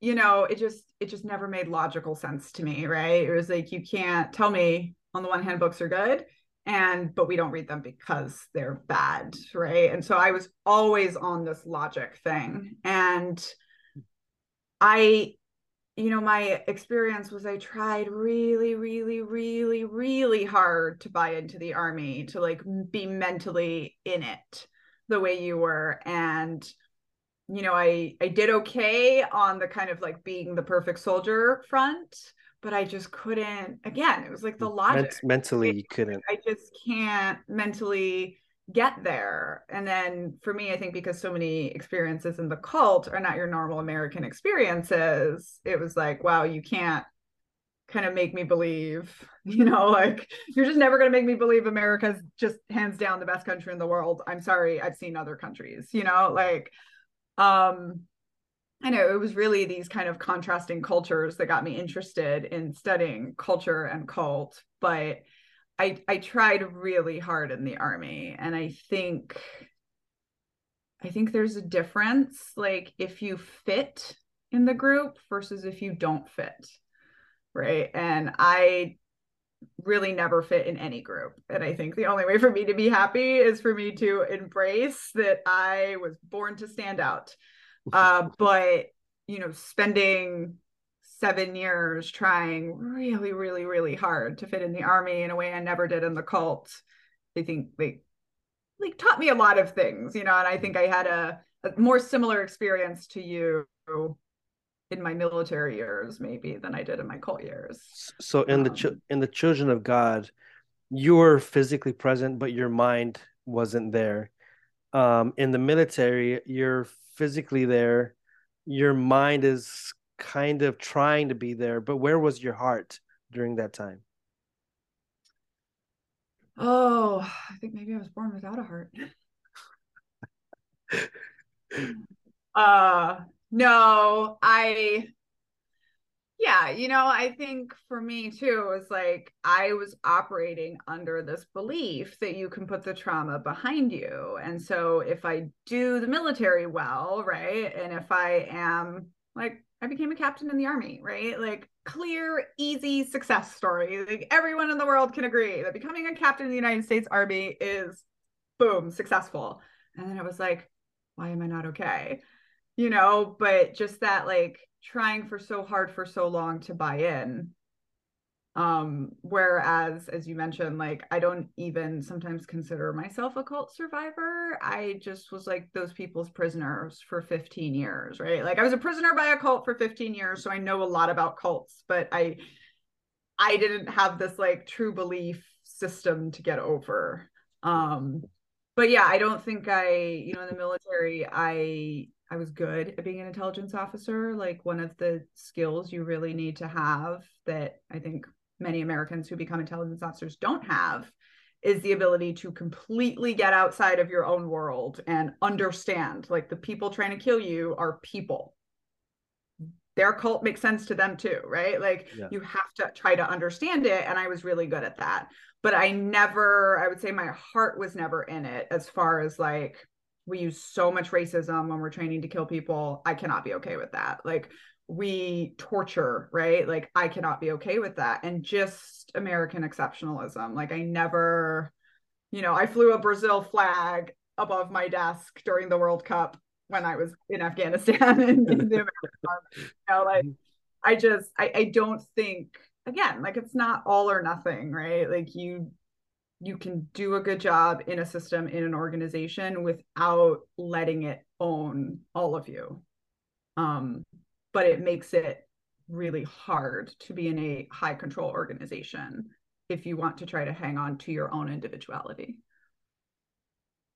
Speaker 3: you know, it just it just never made logical sense to me, right? It was like you can't tell me on the one hand books are good and but we don't read them because they're bad right? And so i was always on this logic thing. And i you know my experience was i tried really really really really hard to buy into the army to like be mentally in it the way you were. And you know i i did okay on the kind of like being the perfect soldier front but I just couldn't. Again, it was like the logic.
Speaker 2: mentally, you couldn't.
Speaker 3: I just can't mentally get there. And then for me, I think because so many experiences in the cult are not your normal American experiences, it was like, wow, you can't kind of make me believe, you know, like you're just never going to make me believe America's just hands down the best country in the world. I'm sorry, I've seen other countries, you know, like um I know it was really these kind of contrasting cultures that got me interested in studying culture and cult, but I I tried really hard in the army and I think I think there's a difference like if you fit in the group versus if you don't fit. Right? And I really never fit in any group. And I think the only way for me to be happy is for me to embrace that I was born to stand out uh, but you know, spending seven years trying really, really, really hard to fit in the army in a way I never did in the cult. I think they like taught me a lot of things, you know, and I think I had a, a more similar experience to you in my military years maybe than I did in my cult years.
Speaker 2: So in um, the ch- in the children of God, you were physically present but your mind wasn't there. Um in the military, you're physically there. Your mind is kind of trying to be there but where was your heart during that time?
Speaker 3: Oh i think maybe i was born without a heart. Uh no i yeah, you know, I think for me too, it was like I was operating under this belief that you can put the trauma behind you. And so if I do the military well, right, and if I am like, I became a captain in the army, right? Like clear, easy success story. Like everyone in the world can agree that becoming a captain in the United States Army is boom, successful. And then i was like, why am I not okay? You know, but just that like trying for so hard for so long to buy in. Um whereas as you mentioned like i don't even sometimes consider myself a cult survivor. I just was like those people's prisoners for 15 years right? Like i was a prisoner by a cult for 15 years so i know a lot about cults but i i didn't have this like true belief system to get over. Um but yeah i don't think i you know in the military i I was good at being an intelligence officer. Like one of the skills you really need to have that I think many Americans who become intelligence officers don't have is the ability to completely get outside of your own world and understand like the people trying to kill you are people their cult makes sense to them too right like yeah. you have to try to understand it and i was really good at that but i never i would say my heart was never in it as far as like we use so much racism when we're training to kill people i cannot be okay with that like we torture, right? Like I cannot be okay with that. And just American exceptionalism. Like I never, you know, I flew a Brazil flag above my desk during the World Cup when I was in Afghanistan and in the American Army. You know, like mm-hmm. I just I, I don't think again, like it's not all or nothing, right? Like you you can do a good job in a system in an organization without letting it own all of you. Um but it makes it really hard to be in a high control organization if you want to try to hang on to your own individuality.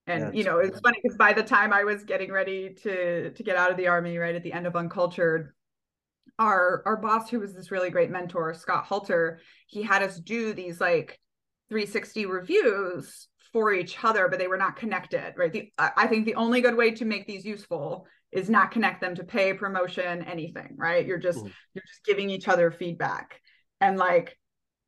Speaker 3: And you know it's funny because by the time i was getting ready to to get out of the army right at the end of uncultured our our boss who was this really great mentor scott halter he had us do these like 360 reviews for each other but they were not connected right the i think the only good way to make these useful is not connect them to pay promotion anything right you're just mm. you're just giving each other feedback and like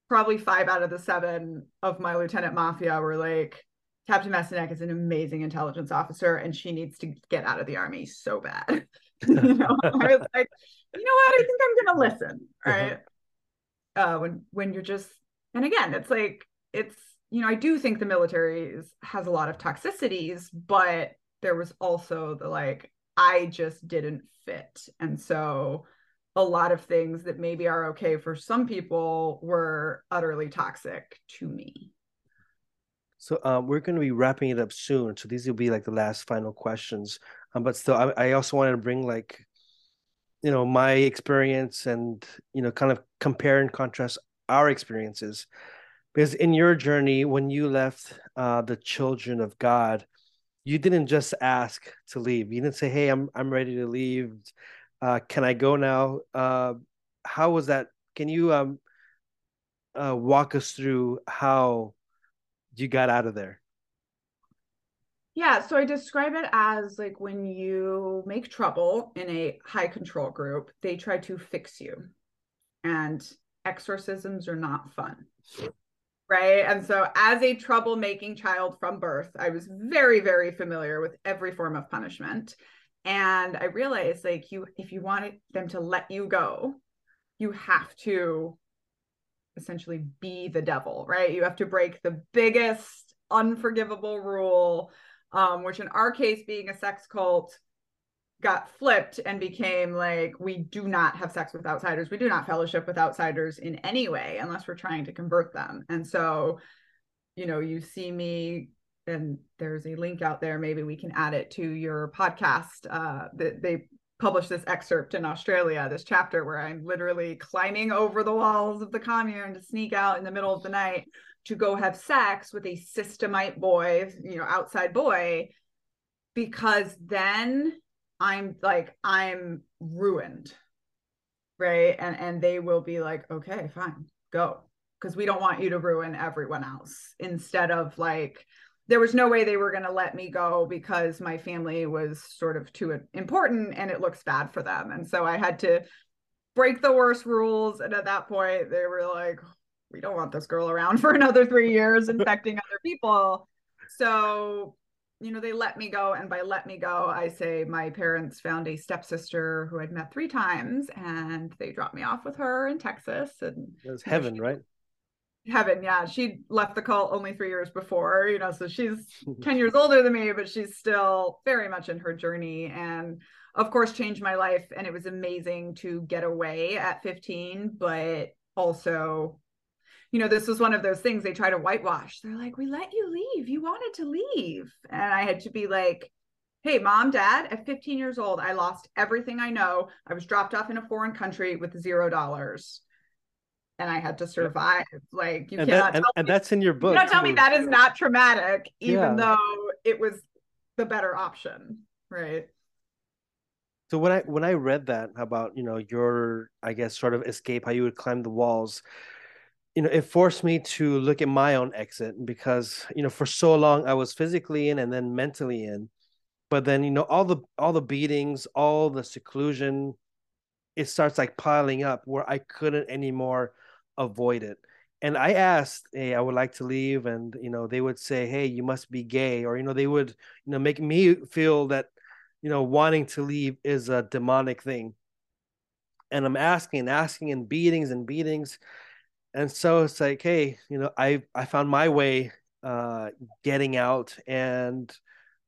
Speaker 3: probably five out of the seven of my lieutenant mafia were like captain Mestyanek is an amazing intelligence officer and she needs to get out of the army so bad you know i was like you know what i think i'm gonna listen uh-huh. right uh-huh. uh when when you're just and again it's like it's you know i do think the military is, has a lot of toxicities but there was also the like I just didn't fit. And so a lot of things that maybe are okay for some people were utterly toxic to me.
Speaker 2: So um, we're going to be wrapping it up soon. So these will be like the last final questions. Um, but still, I, I also want to bring like, you know, my experience and you know, kind of compare and contrast our experiences, because in your journey, when you left uh, the children of God, you didn't just ask to leave. You didn't say, "Hey, I'm I'm ready to leave. Uh, can I go now?" Uh, how was that? Can you um, uh, walk us through how you got out of there?
Speaker 3: Yeah, so I describe it as like when you make trouble in a high control group, they try to fix you. And exorcisms are not fun right? And so, as a troublemaking child from birth, I was very, very familiar with every form of punishment. And I realized, like, you, if you wanted them to let you go, you have to essentially be the devil, right? You have to break the biggest unforgivable rule, um, which in our case, being a sex cult, got flipped and became like we do not have sex with outsiders. We do not fellowship with outsiders in any way unless we're trying to convert them. And so you know you see me and there's a link out there. Maybe we can add it to your podcast. Uh that they published this excerpt in australia this chapter where i'm literally climbing over the walls of the commune to sneak out in the middle of the night to go have sex with a systemite boy you know outside boy because then I'm like I'm ruined. Right? And and they will be like, "Okay, fine. Go." Because we don't want you to ruin everyone else instead of like there was no way they were going to let me go because my family was sort of too important and it looks bad for them. And so I had to break the worst rules. And at that point, they were like, we don't want this girl around for another three years infecting other people. So you know, they let me go. And by let me go, I say my parents found a stepsister who I'd met three times and they dropped me off with her in Texas. And
Speaker 2: it was heaven, right?
Speaker 3: heaven. Yeah. She left the cult only three years before, you know, so she's 10 years older than me, but she's still very much in her journey. And of course, changed my life. And it was amazing to get away at 15, but also, you know, this was one of those things they try to whitewash. They're like, we let you leave. You wanted to leave. And I had to be like, hey, mom, dad, at 15 years old, I lost everything I know. I was dropped off in a foreign country with zero dollars and I had to survive. Like you
Speaker 2: and
Speaker 3: cannot
Speaker 2: that, and,
Speaker 3: tell
Speaker 2: and
Speaker 3: me,
Speaker 2: that's in your book.
Speaker 3: you cannot tell me that is not traumatic, even
Speaker 2: Yeah.
Speaker 3: though it was the better option, right?
Speaker 2: So when I when I read that about you know your I guess sort of escape how you would climb the walls, you know it forced me to look at my own exit because you know for so long I was physically in and then mentally in, but then you know all the all the beatings, all the seclusion, it starts like piling up where I couldn't anymore avoid it. And I asked, hey, I would like to leave, and you know they would say, hey, you must be gay, or you know they would you know make me feel that you know, wanting to leave is a demonic thing. And I'm asking and asking and beatings and beatings. And so it's like, hey, you know, I I found my way uh getting out and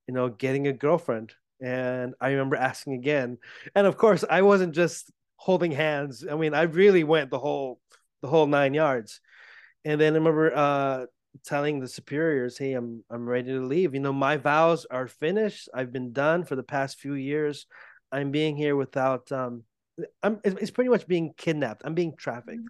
Speaker 2: you know, getting a girlfriend. And I remember asking again. And of course, I wasn't just holding hands. I mean, I really went the whole the whole nine yards. And then I remember uh telling the superiors, "Hey, I'm I'm ready to leave. You know, my vows are finished. I've been done for the past few years. I'm being here without um I'm it's it's pretty much being kidnapped. I'm being trafficked."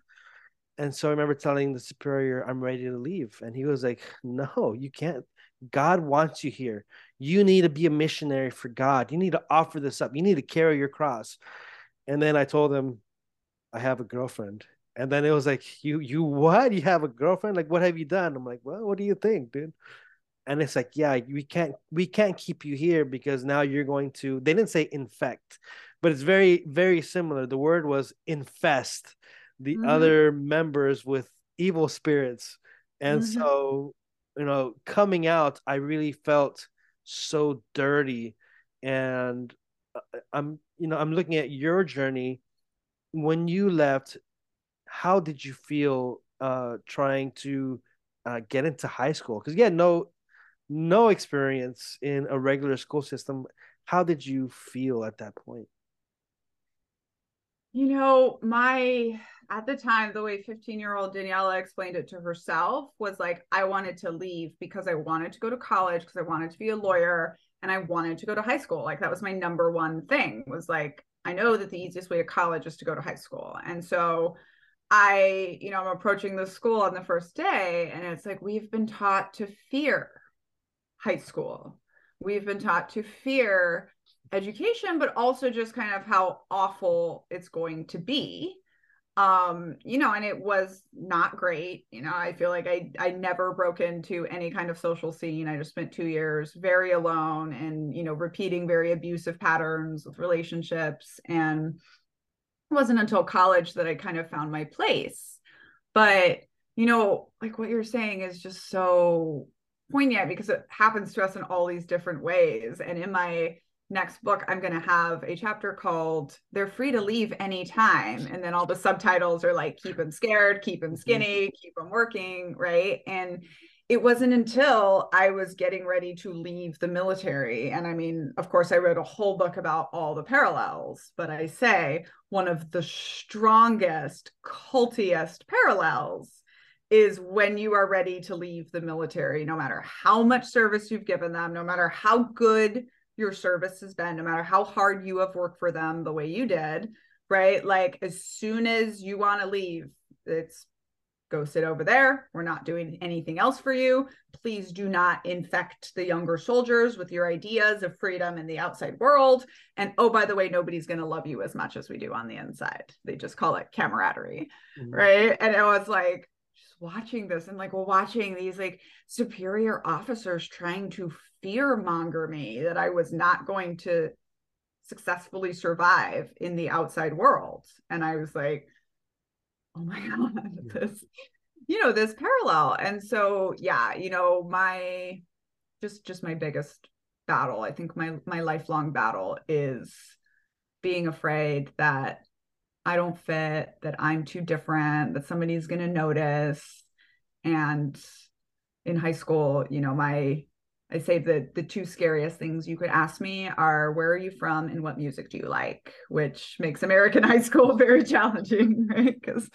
Speaker 2: And so I remember telling the superior, "I'm ready to leave." And he was like, "No, you can't. God wants you here. You need to be a missionary for God. You need to offer this up. You need to carry your cross." And then I told him, "I have a girlfriend." And then it was like, you you what? You have a girlfriend? Like, what have you done? I'm like, well, what do you think, dude? And it's like, yeah, we can't we can't keep you here because now you're going to. They didn't say infect, but it's very very similar. The word was infest the
Speaker 3: Mhm.
Speaker 2: other members with evil spirits, and
Speaker 3: Mhm.
Speaker 2: so you know, coming out, I really felt so dirty, and uh, I'm you know I'm looking at your journey. When you left how did you feel uh trying to uh get into high school? Because had no no experience in a regular school system. How did you feel at that point
Speaker 3: You know, my at the time, the way 15 year old Daniella explained it to herself was like, I wanted to leave because I wanted to go to college, because I wanted to be a lawyer, and I wanted to go to high school. Like, that was my number one thing was like, I know that the easiest way to college is to go to high school. And so I, you know, I'm approaching the school on the first day, and it's like, we've been taught to fear high school. We've been taught to fear education, but also just kind of how awful it's going to be. Um, you know, and it was not great. You know, I feel like I I never broke into any kind of social scene. I just spent two years very alone and you know, repeating very abusive patterns with relationships. And it wasn't until college that I kind of found my place. But you know, like what you're saying is just so poignant because it happens to us in all these different ways. And in my next book, I'm going to have a chapter called They're Free to Leave Anytime. And then all the subtitles are like, Keep them scared, keep them mm-hmm. skinny, keep them working. Right. And it wasn't until I was getting ready to leave the military. And I mean, of course, I wrote a whole book about all the parallels, but I say one of the strongest, cultiest parallels is when you are ready to leave the military, no matter how much service you've given them, no matter how good your service has been, no matter how hard you have worked for them the way you did, right? Like as soon as you want to leave, it's go sit over there. We're not doing anything else for you. Please do not infect the younger soldiers with your ideas of freedom in the outside world. And oh, by the way, nobody's going to love you as much as we do on the inside. They just call it camaraderie,
Speaker 2: Mhm.
Speaker 3: right? And it was like, watching this and like watching these like superior officers trying to fear monger me that I was not going to successfully survive in the outside world. And I was like, oh my God, this, you know, this parallel. And so, yeah, you know, my just just my biggest battle, I think my my lifelong battle is being afraid that I don't fit, that I'm too different, that somebody's going to notice, And in high school, you know, my I say that the two scariest things you could ask me are where are you from and what music do you like, which makes American high school very challenging, right? Because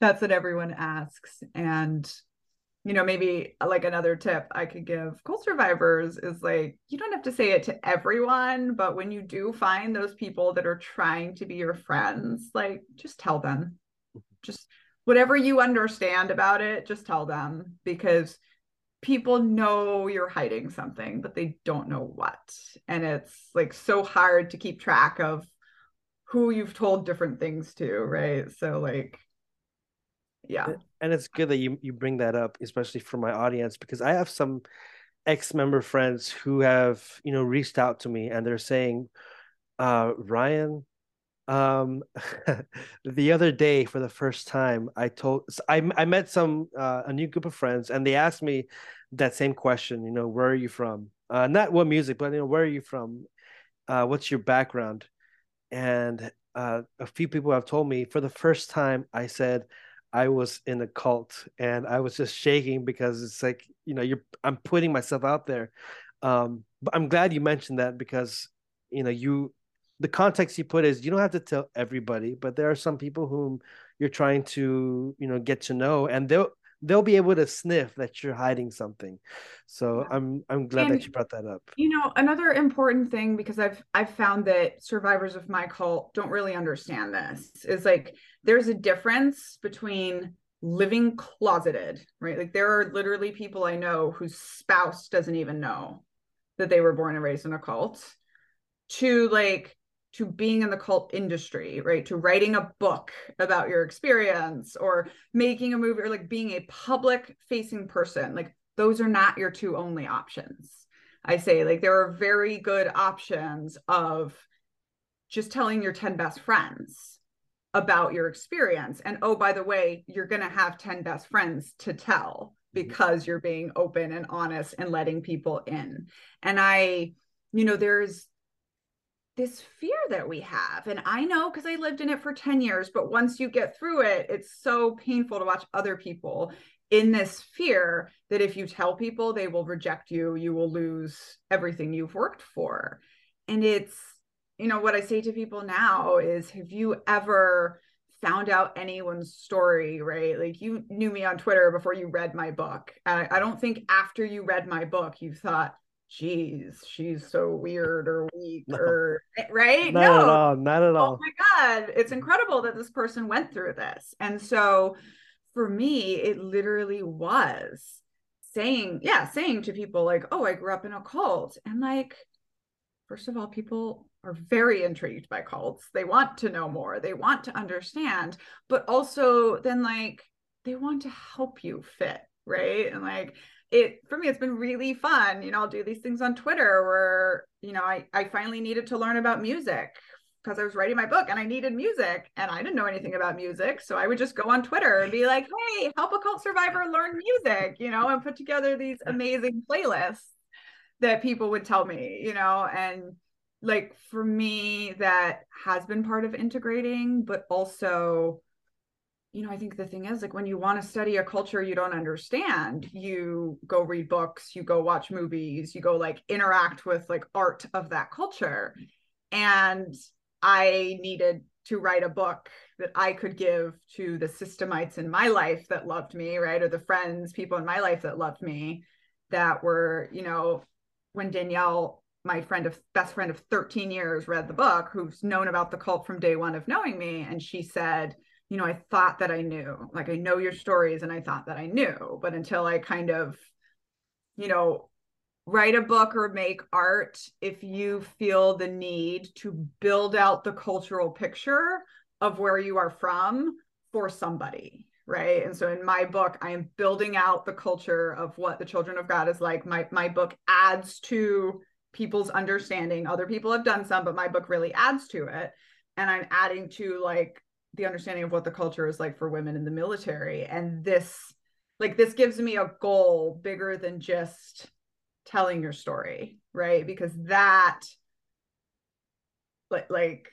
Speaker 3: that's what everyone asks. And you know, maybe uh, like another tip I could give cult survivors is like, you don't have to say it to everyone, but when you do find those people that are trying to be your friends, like just tell them. Just whatever you understand about it, just tell them because people know you're hiding something, but they don't know what. And it's like so hard to keep track of who you've told different things to, right? So, like, yeah.
Speaker 2: And it's good that you you bring that up especially for my audience because i have some ex-member friends who have you know reached out to me and they're saying uh ryan um the other day for the first time i told i, I met some uh, a new group of friends and they asked me that same question you know where are you from? Uh not what music but you know where are you from? Uh what's your background? And uh, a few people have told me for the first time i said I was in a cult and I was just shaking because it's like, you know, you're I'm putting myself out there. Um, but I'm glad you mentioned that because, you know, you the context you put is you don't have to tell everybody, but there are some people whom you're trying to, you know, get to know and they'll they'll be able to sniff that you're hiding something. So yeah. I'm I'm glad and, that you brought that up.
Speaker 3: You know, another important thing because I've I've found that survivors of my cult don't really understand this is like there's a difference between living closeted, right? Like there are literally people I know whose spouse doesn't even know that they were born and raised in a cult to like to being in the cult industry, right? To writing a book about your experience or making a movie or like being a public facing person. Like those are not your two only options. I say like there are very good options of just telling your 10 best friends about your experience. And oh, by the way, you're going to have 10 best friends to tell because you're being open and honest and letting people in. And I, you know, there's this fear that we have. And I know because I lived in it for 10 years, but once you get through it, it's so painful to watch other people in this fear that if you tell people they will reject you, you will lose everything you've worked for. And it's, you know, what I say to people now is have you ever found out anyone's story, right? Like you knew me on Twitter before you read my book. I, I don't think after you read my book, you thought, geez, she's so weird or weak no. or eh, right?
Speaker 2: Not no, at all. Not at oh all.
Speaker 3: Oh my God. It's incredible that this person went through this. And so for me, it literally was saying, yeah, saying to people like, oh, I grew up in a cult. And like, first of all, people are very intrigued by cults. They want to know more, they want to understand, but also then like they want to help you fit, right? And like it for me it's been really fun. You know i'll do these things on twitter where you know i i finally needed to learn about music because i was writing my book and i needed music and i didn't know anything about music. So i would just go on twitter and be like hey help a cult survivor learn music you know and put together these amazing playlists that people would tell me you know and like for me that has been part of integrating but also you know, I think the thing is like when you want to study a culture you don't understand, you go read books, you go watch movies, you go like interact with like art of that culture. And I needed to write a book that I could give to the systemites in my life that loved me, right? Or the friends, people in my life that loved me that were, you know, when Danielle, my friend of best friend of 13 years, read the book, who's known about the cult from day one of knowing me. And she said, you know, I thought that I knew, like I know your stories and I thought that I knew, but until I kind of, you know, write a book or make art, if you feel the need to build out the cultural picture of where you are from for somebody, right? And so in my book, I am building out the culture of what the children of God is like. My my book adds to people's understanding. Other people have done some, but my book really adds to it. And I'm adding to like the understanding of what the culture is like for women in the military. And this like this gives me a goal bigger than just telling your story right? Because that like like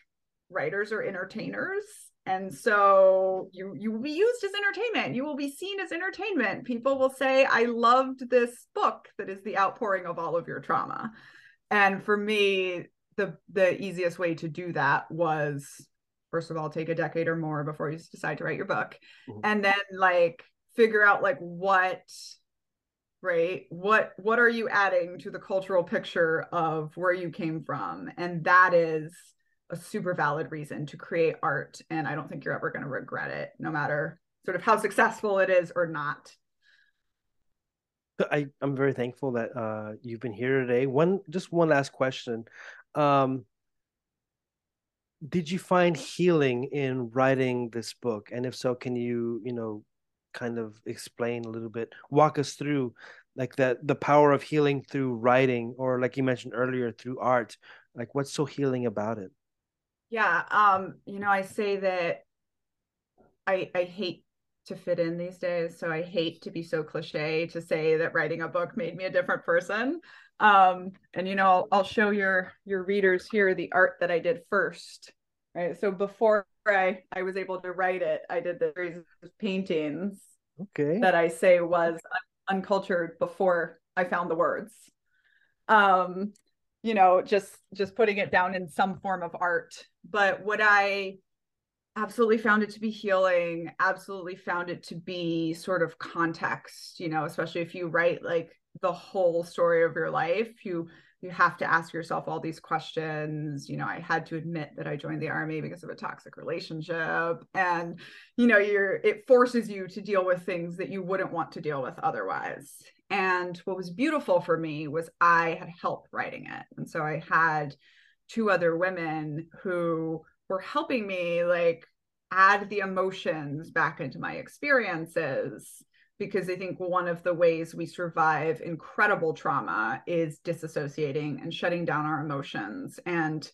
Speaker 3: writers are entertainers. And so you you will be used as entertainment. You will be seen as entertainment. People will say i loved this book that is the outpouring of all of your trauma. And for me the the easiest way to do that was first of all take a decade or more before you decide to write your book mm-hmm. and then like figure out like what right what what are you adding to the cultural picture of where you came from and that is a super valid reason to create art and i don't think you're ever going to regret it no matter sort of how successful it is or not
Speaker 2: I, I'm very thankful that uh, you've been here today. One, just one last question. Um, did you find healing in writing this book? And if so, can you, you know, kind of explain a little bit, walk us through like that the power of healing through writing, or like you mentioned earlier, through art. Like, what's so healing about it?
Speaker 3: Yeah, um, you know, I say that I I hate to fit in these days, so I hate to be so cliche to say that writing a book made me a different person. Um, and you know, I'll, I'll show your your readers here the art that I did first. Right. So before I I was able to write it, I did the series of paintings.
Speaker 2: Okay.
Speaker 3: That I say was un- uncultured before I found the words. Um, you know, just just putting it down in some form of art but what I absolutely found it to be healing, absolutely found it to be sort of context, you know, especially if you write like the whole story of your life, you you have to ask yourself all these questions. You know i had to admit that i joined the army because of a toxic relationship and you know you're it forces you to deal with things that you wouldn't want to deal with otherwise. And what was beautiful for me was i had help writing it. And so i had two other women who were helping me like add the emotions back into my experiences because I think one of the ways we survive incredible trauma is disassociating and shutting down our emotions. And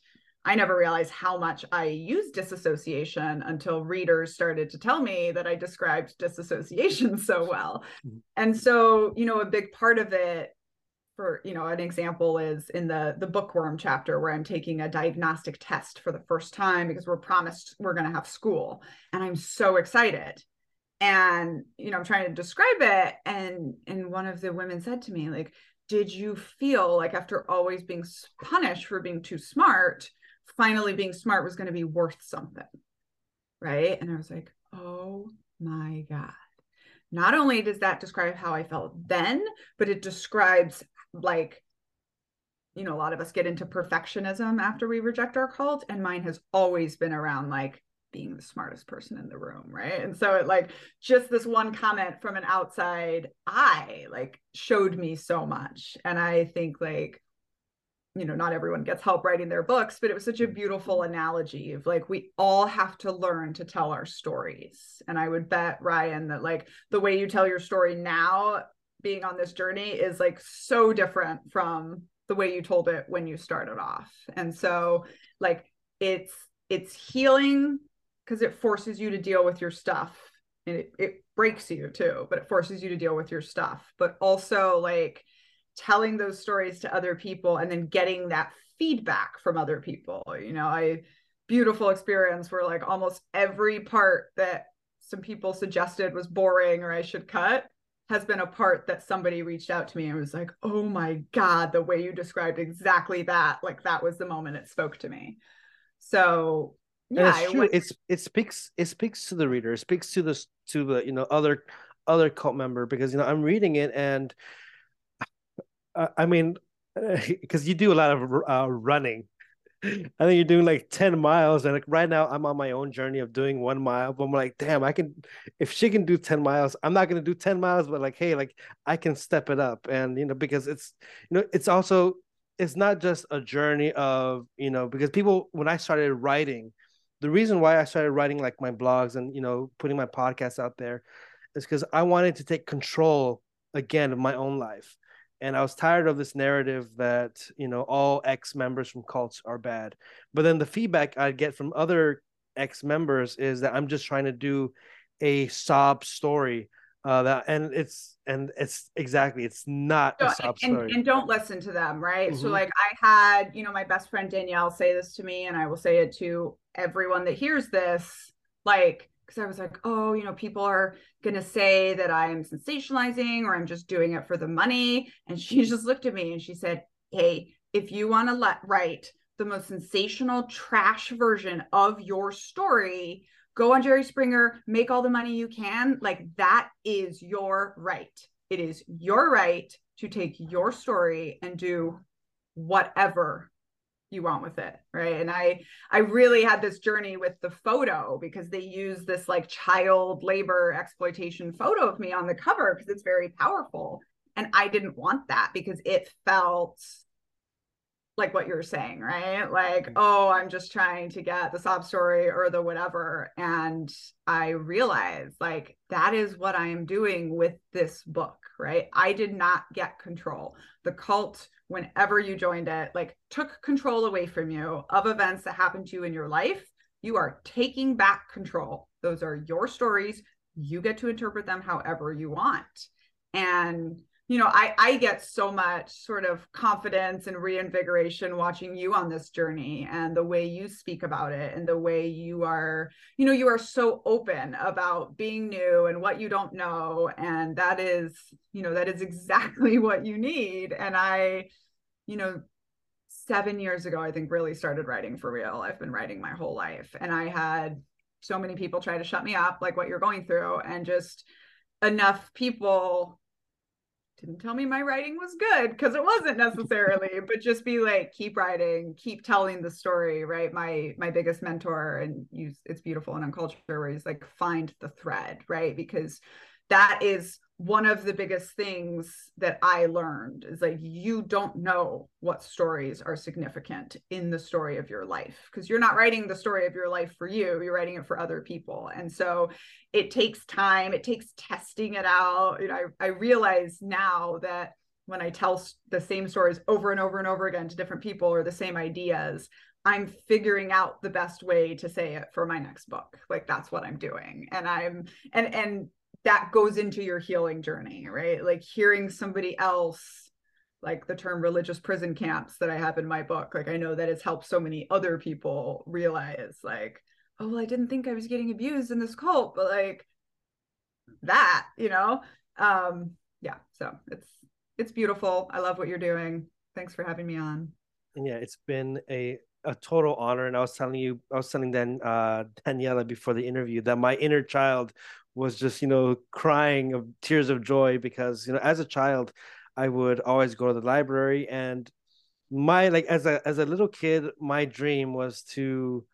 Speaker 3: I never realized how much I use disassociation until readers started to tell me that I described disassociation so well. Mm-hmm. And so, you know, a big part of it for you know an example is in the the bookworm chapter where i'm taking a diagnostic test for the first time because we're promised we're going to have school and i'm so excited and you know i'm trying to describe it and and one of the women said to me like did you feel like after always being punished for being too smart finally being smart was going to be worth something? Right? And i was like oh my god. Not only does that describe how I felt then, but it describes like you know a lot of us get into perfectionism after we reject our cult and mine has always been around like being the smartest person in the room right? And so it like just this one comment from an outside eye like showed me so much. And i think like you know not everyone gets help writing their books but it was such a beautiful mm-hmm. analogy of like we all have to learn to tell our stories. And i would bet ryan that like the way you tell your story now being on this journey is like so different from the way you told it when you started off. And so like it's it's healing because it forces you to deal with your stuff and it, it breaks you too but it forces you to deal with your stuff but also like telling those stories to other people and then getting that feedback from other people you know i beautiful experience where like almost every part that some people suggested was boring or i should cut has been a part that somebody reached out to me and was like, "Oh my god, the way you described exactly that, like that was the moment it spoke to me." So,
Speaker 2: yeah, it's true. Went- it's it speaks it speaks to the reader. It speaks to the to the you know other other cult member because you know I'm reading it and uh, I mean because you do a lot of uh, running I think you're doing like 10 miles. And like right now, I'm on my own journey of doing one mile. But I'm like, damn, I can, if she can do 10 miles, I'm not going to do 10 miles, but like, hey, like I can step it up. And, you know, because it's, you know, it's also, it's not just a journey of, you know, because people, when I started writing, the reason why I started writing like my blogs and, you know, putting my podcast out there is because I wanted to take control again of my own life and I was tired of this narrative that you know all ex members from cults are bad. But then the feedback I get from other ex members is that I'm just trying to do a sob story. Uh, that and it's and it's exactly it's not
Speaker 3: so, and,
Speaker 2: story.
Speaker 3: And don't listen to them, right? Mm-hmm. So like I had you know my best friend Danielle say this to me, and I will say it to everyone that hears this. like because I was like, oh, you know, people are gonna say that I'm sensationalizing or I'm just doing it for the money. And she just looked at me and she said, Hey, if you want to let write the most sensational trash version of your story, go on Jerry Springer, make all the money you can. Like that is your right. It is your right to take your story and do whatever you want with it right and i i really had this journey with the photo because they use this like child labor exploitation photo of me on the cover because it's very powerful and i didn't want that because it felt like what you're saying right like mm-hmm. oh i'm just trying to get the sob story or the whatever and i realized like that is what i am doing with this book right i did not get control the cult whenever you joined it, like took control away from you of events that happened to you in your life. You are taking back control. Those are your stories. You get to interpret them however you want. And you know, I I get so much sort of confidence and reinvigoration watching you on this journey and the way you speak about it and the way you are, you know, you are so open about being new and what you don't know and that is, you know, that is exactly what you need and I you know, seven years ago, I think really started writing for real. I've been writing my whole life. And I had so many people try to shut me up, like what you're going through, and just enough people didn't tell me my writing was good because it wasn't necessarily but just be like keep writing keep telling the story right? My my biggest mentor and use it's beautiful in uncultured where he's like find the thread right? Because that is one of the biggest things that I learned is like you don't know what stories are significant in the story of your life because you're not writing the story of your life for you, you're writing it for other people. And so it takes time, it takes testing it out. You know, I, I realize now that when I tell the same stories over and over and over again to different people or the same ideas, I'm figuring out the best way to say it for my next book. Like that's what I'm doing. And I'm and and that goes into your healing journey, right? Like hearing somebody else, like the term religious prison camps that I have in my book, like I know that it's helped so many other people realize, like, oh, well, I didn't think I was getting abused in this cult, but like that, you know? Um, yeah, so it's it's beautiful. I love what you're doing. Thanks for having me on.
Speaker 2: Yeah, it's been a a total honor. And I was telling you, I was telling then uh Daniella before the interview that my inner child was just you know crying of tears of joy because you know as a child i would always go to the library and my like as a as a little kid my dream was to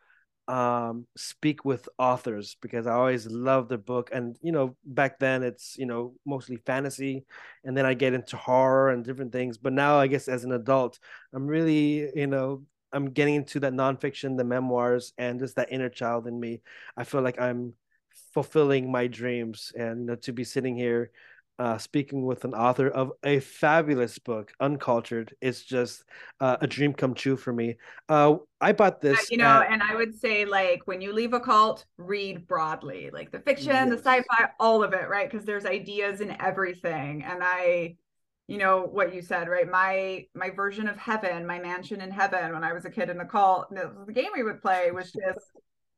Speaker 2: um speak with authors because i always loved the book and you know back then it's you know mostly fantasy and then i get into horror and different things but now i guess as an adult i'm really you know i'm getting into that nonfiction the memoirs and just that inner child in me i feel like i'm fulfilling my dreams and you know, to be sitting here uh, speaking with an author of a fabulous book, Uncultured, is just uh, a dream come true for me. Uh, I bought this,
Speaker 3: you know, at... and I would say like when you leave a cult, read broadly, like the fiction, yes. the sci-fi, all of it, right? Because there's ideas in everything, and I. You know what you said, right? My my version of heaven, my mansion in heaven, when I was a kid in the cult, the game we would play was just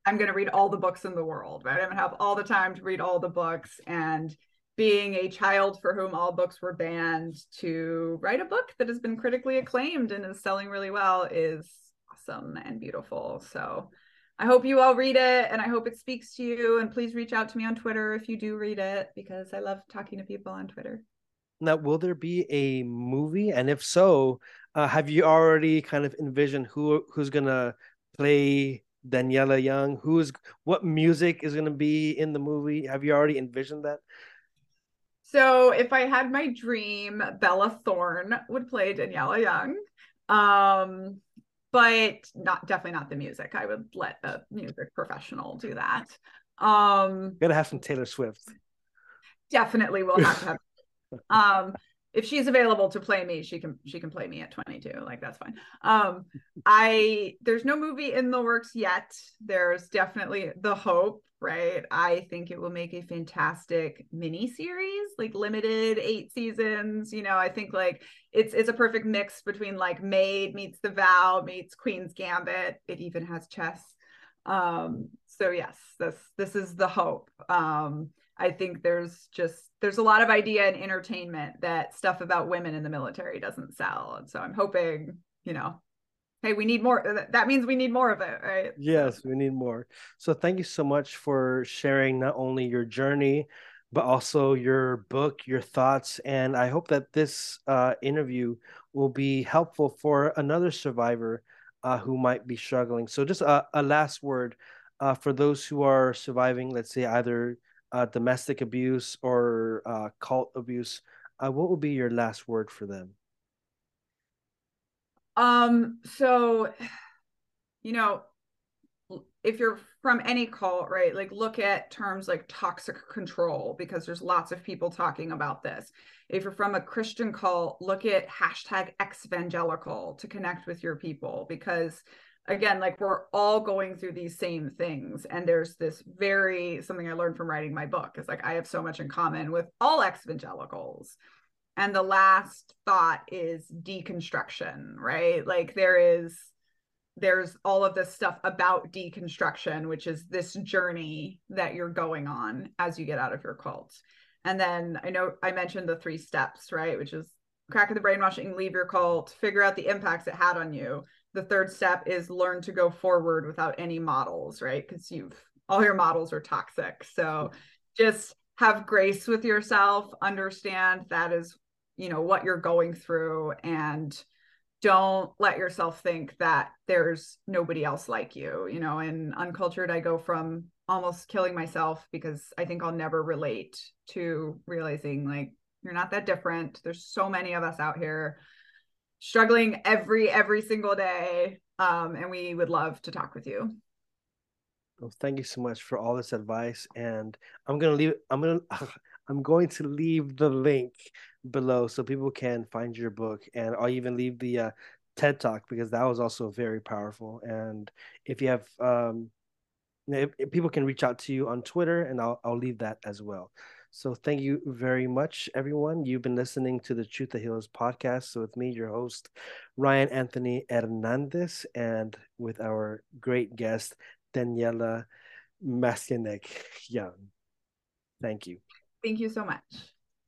Speaker 3: I'm going to read all the books in the world, right? I'm going to have all the time to read all the books. And being a child for whom all books were banned to write a book that has been critically acclaimed and is selling really well is awesome and beautiful. So I hope you all read it and I hope it speaks to you. And please reach out to me on Twitter if you do read it because I love talking to people on Twitter.
Speaker 2: Now, will there be a movie? And if so, uh, have you already kind of envisioned who who's gonna play Daniella Young? Who's what music is going to be in the movie? Have you already envisioned that?
Speaker 3: So, if I had my dream, Bella Thorne would play Daniella Young. Um, but not definitely not the music. I would let a music professional do that. Um,
Speaker 2: gotta have some Taylor Swift.
Speaker 3: Definitely we'll have to have. Um, if she's available to play me she can she can play me at 22 like that's fine. Um i there's no movie in the works yet. There's definitely the hope right? I think it will make a fantastic mini series like limited eight seasons you know? I think like it's it's a perfect mix between like maid meets the vow meets queen's gambit. It even has chess. Um so yes this this is the hope. Um i think there's just there's a lot of idea and entertainment that stuff about women in the military doesn't sell. And so i'm hoping you know hey we need more that means we need more of it right?
Speaker 2: Yes we need more. So thank you so much for sharing not only your journey but also your book your thoughts. And i hope that this uh, interview will be helpful for another survivor uh, who might be struggling. So just a, a last word uh, for those who are surviving let's say either uh, domestic abuse or uh, cult abuse uh, what would be your last word for them
Speaker 3: um, so you know, if you're from any cult, right, like look at terms like toxic control because there's lots of people talking about this. If you're from a Christian cult, look at hashtag evangelical to connect with your people because again like we're all going through these same things and there's this very something i learned from writing my book is like i have so much in common with all evangelicals and the last thought is deconstruction right? Like there is there's all of this stuff about deconstruction which is this journey that you're going on as you get out of your cult. And then i know i mentioned the three steps right? Which is crack of the brainwashing leave your cult figure out the impacts it had on you the third step is learn to go forward without any models right? Because you've all your models are toxic. So just have grace with yourself understand that is you know what you're going through and don't let yourself think that there's nobody else like you you know? In uncultured i go from almost killing myself because i think i'll never relate to realizing like you're not that different. There's so many of us out here struggling every every single day um, and we would love to talk with you
Speaker 2: well, thank you so much for all this advice and i'm gonna leave i'm gonna i'm going to leave the link below so people can find your book and I'll even leave the uh, TED talk because that was also very powerful. And if you have, um, if, if people can reach out to you on Twitter and I'll, I'll leave that as well. So thank you very much, everyone. You've been listening to the Truth That Heals podcast. With me, your host, Ryan Anthony Hernandez, and with our great guest, Daniella Mestyanek Young. Thank you.
Speaker 3: Thank you so much.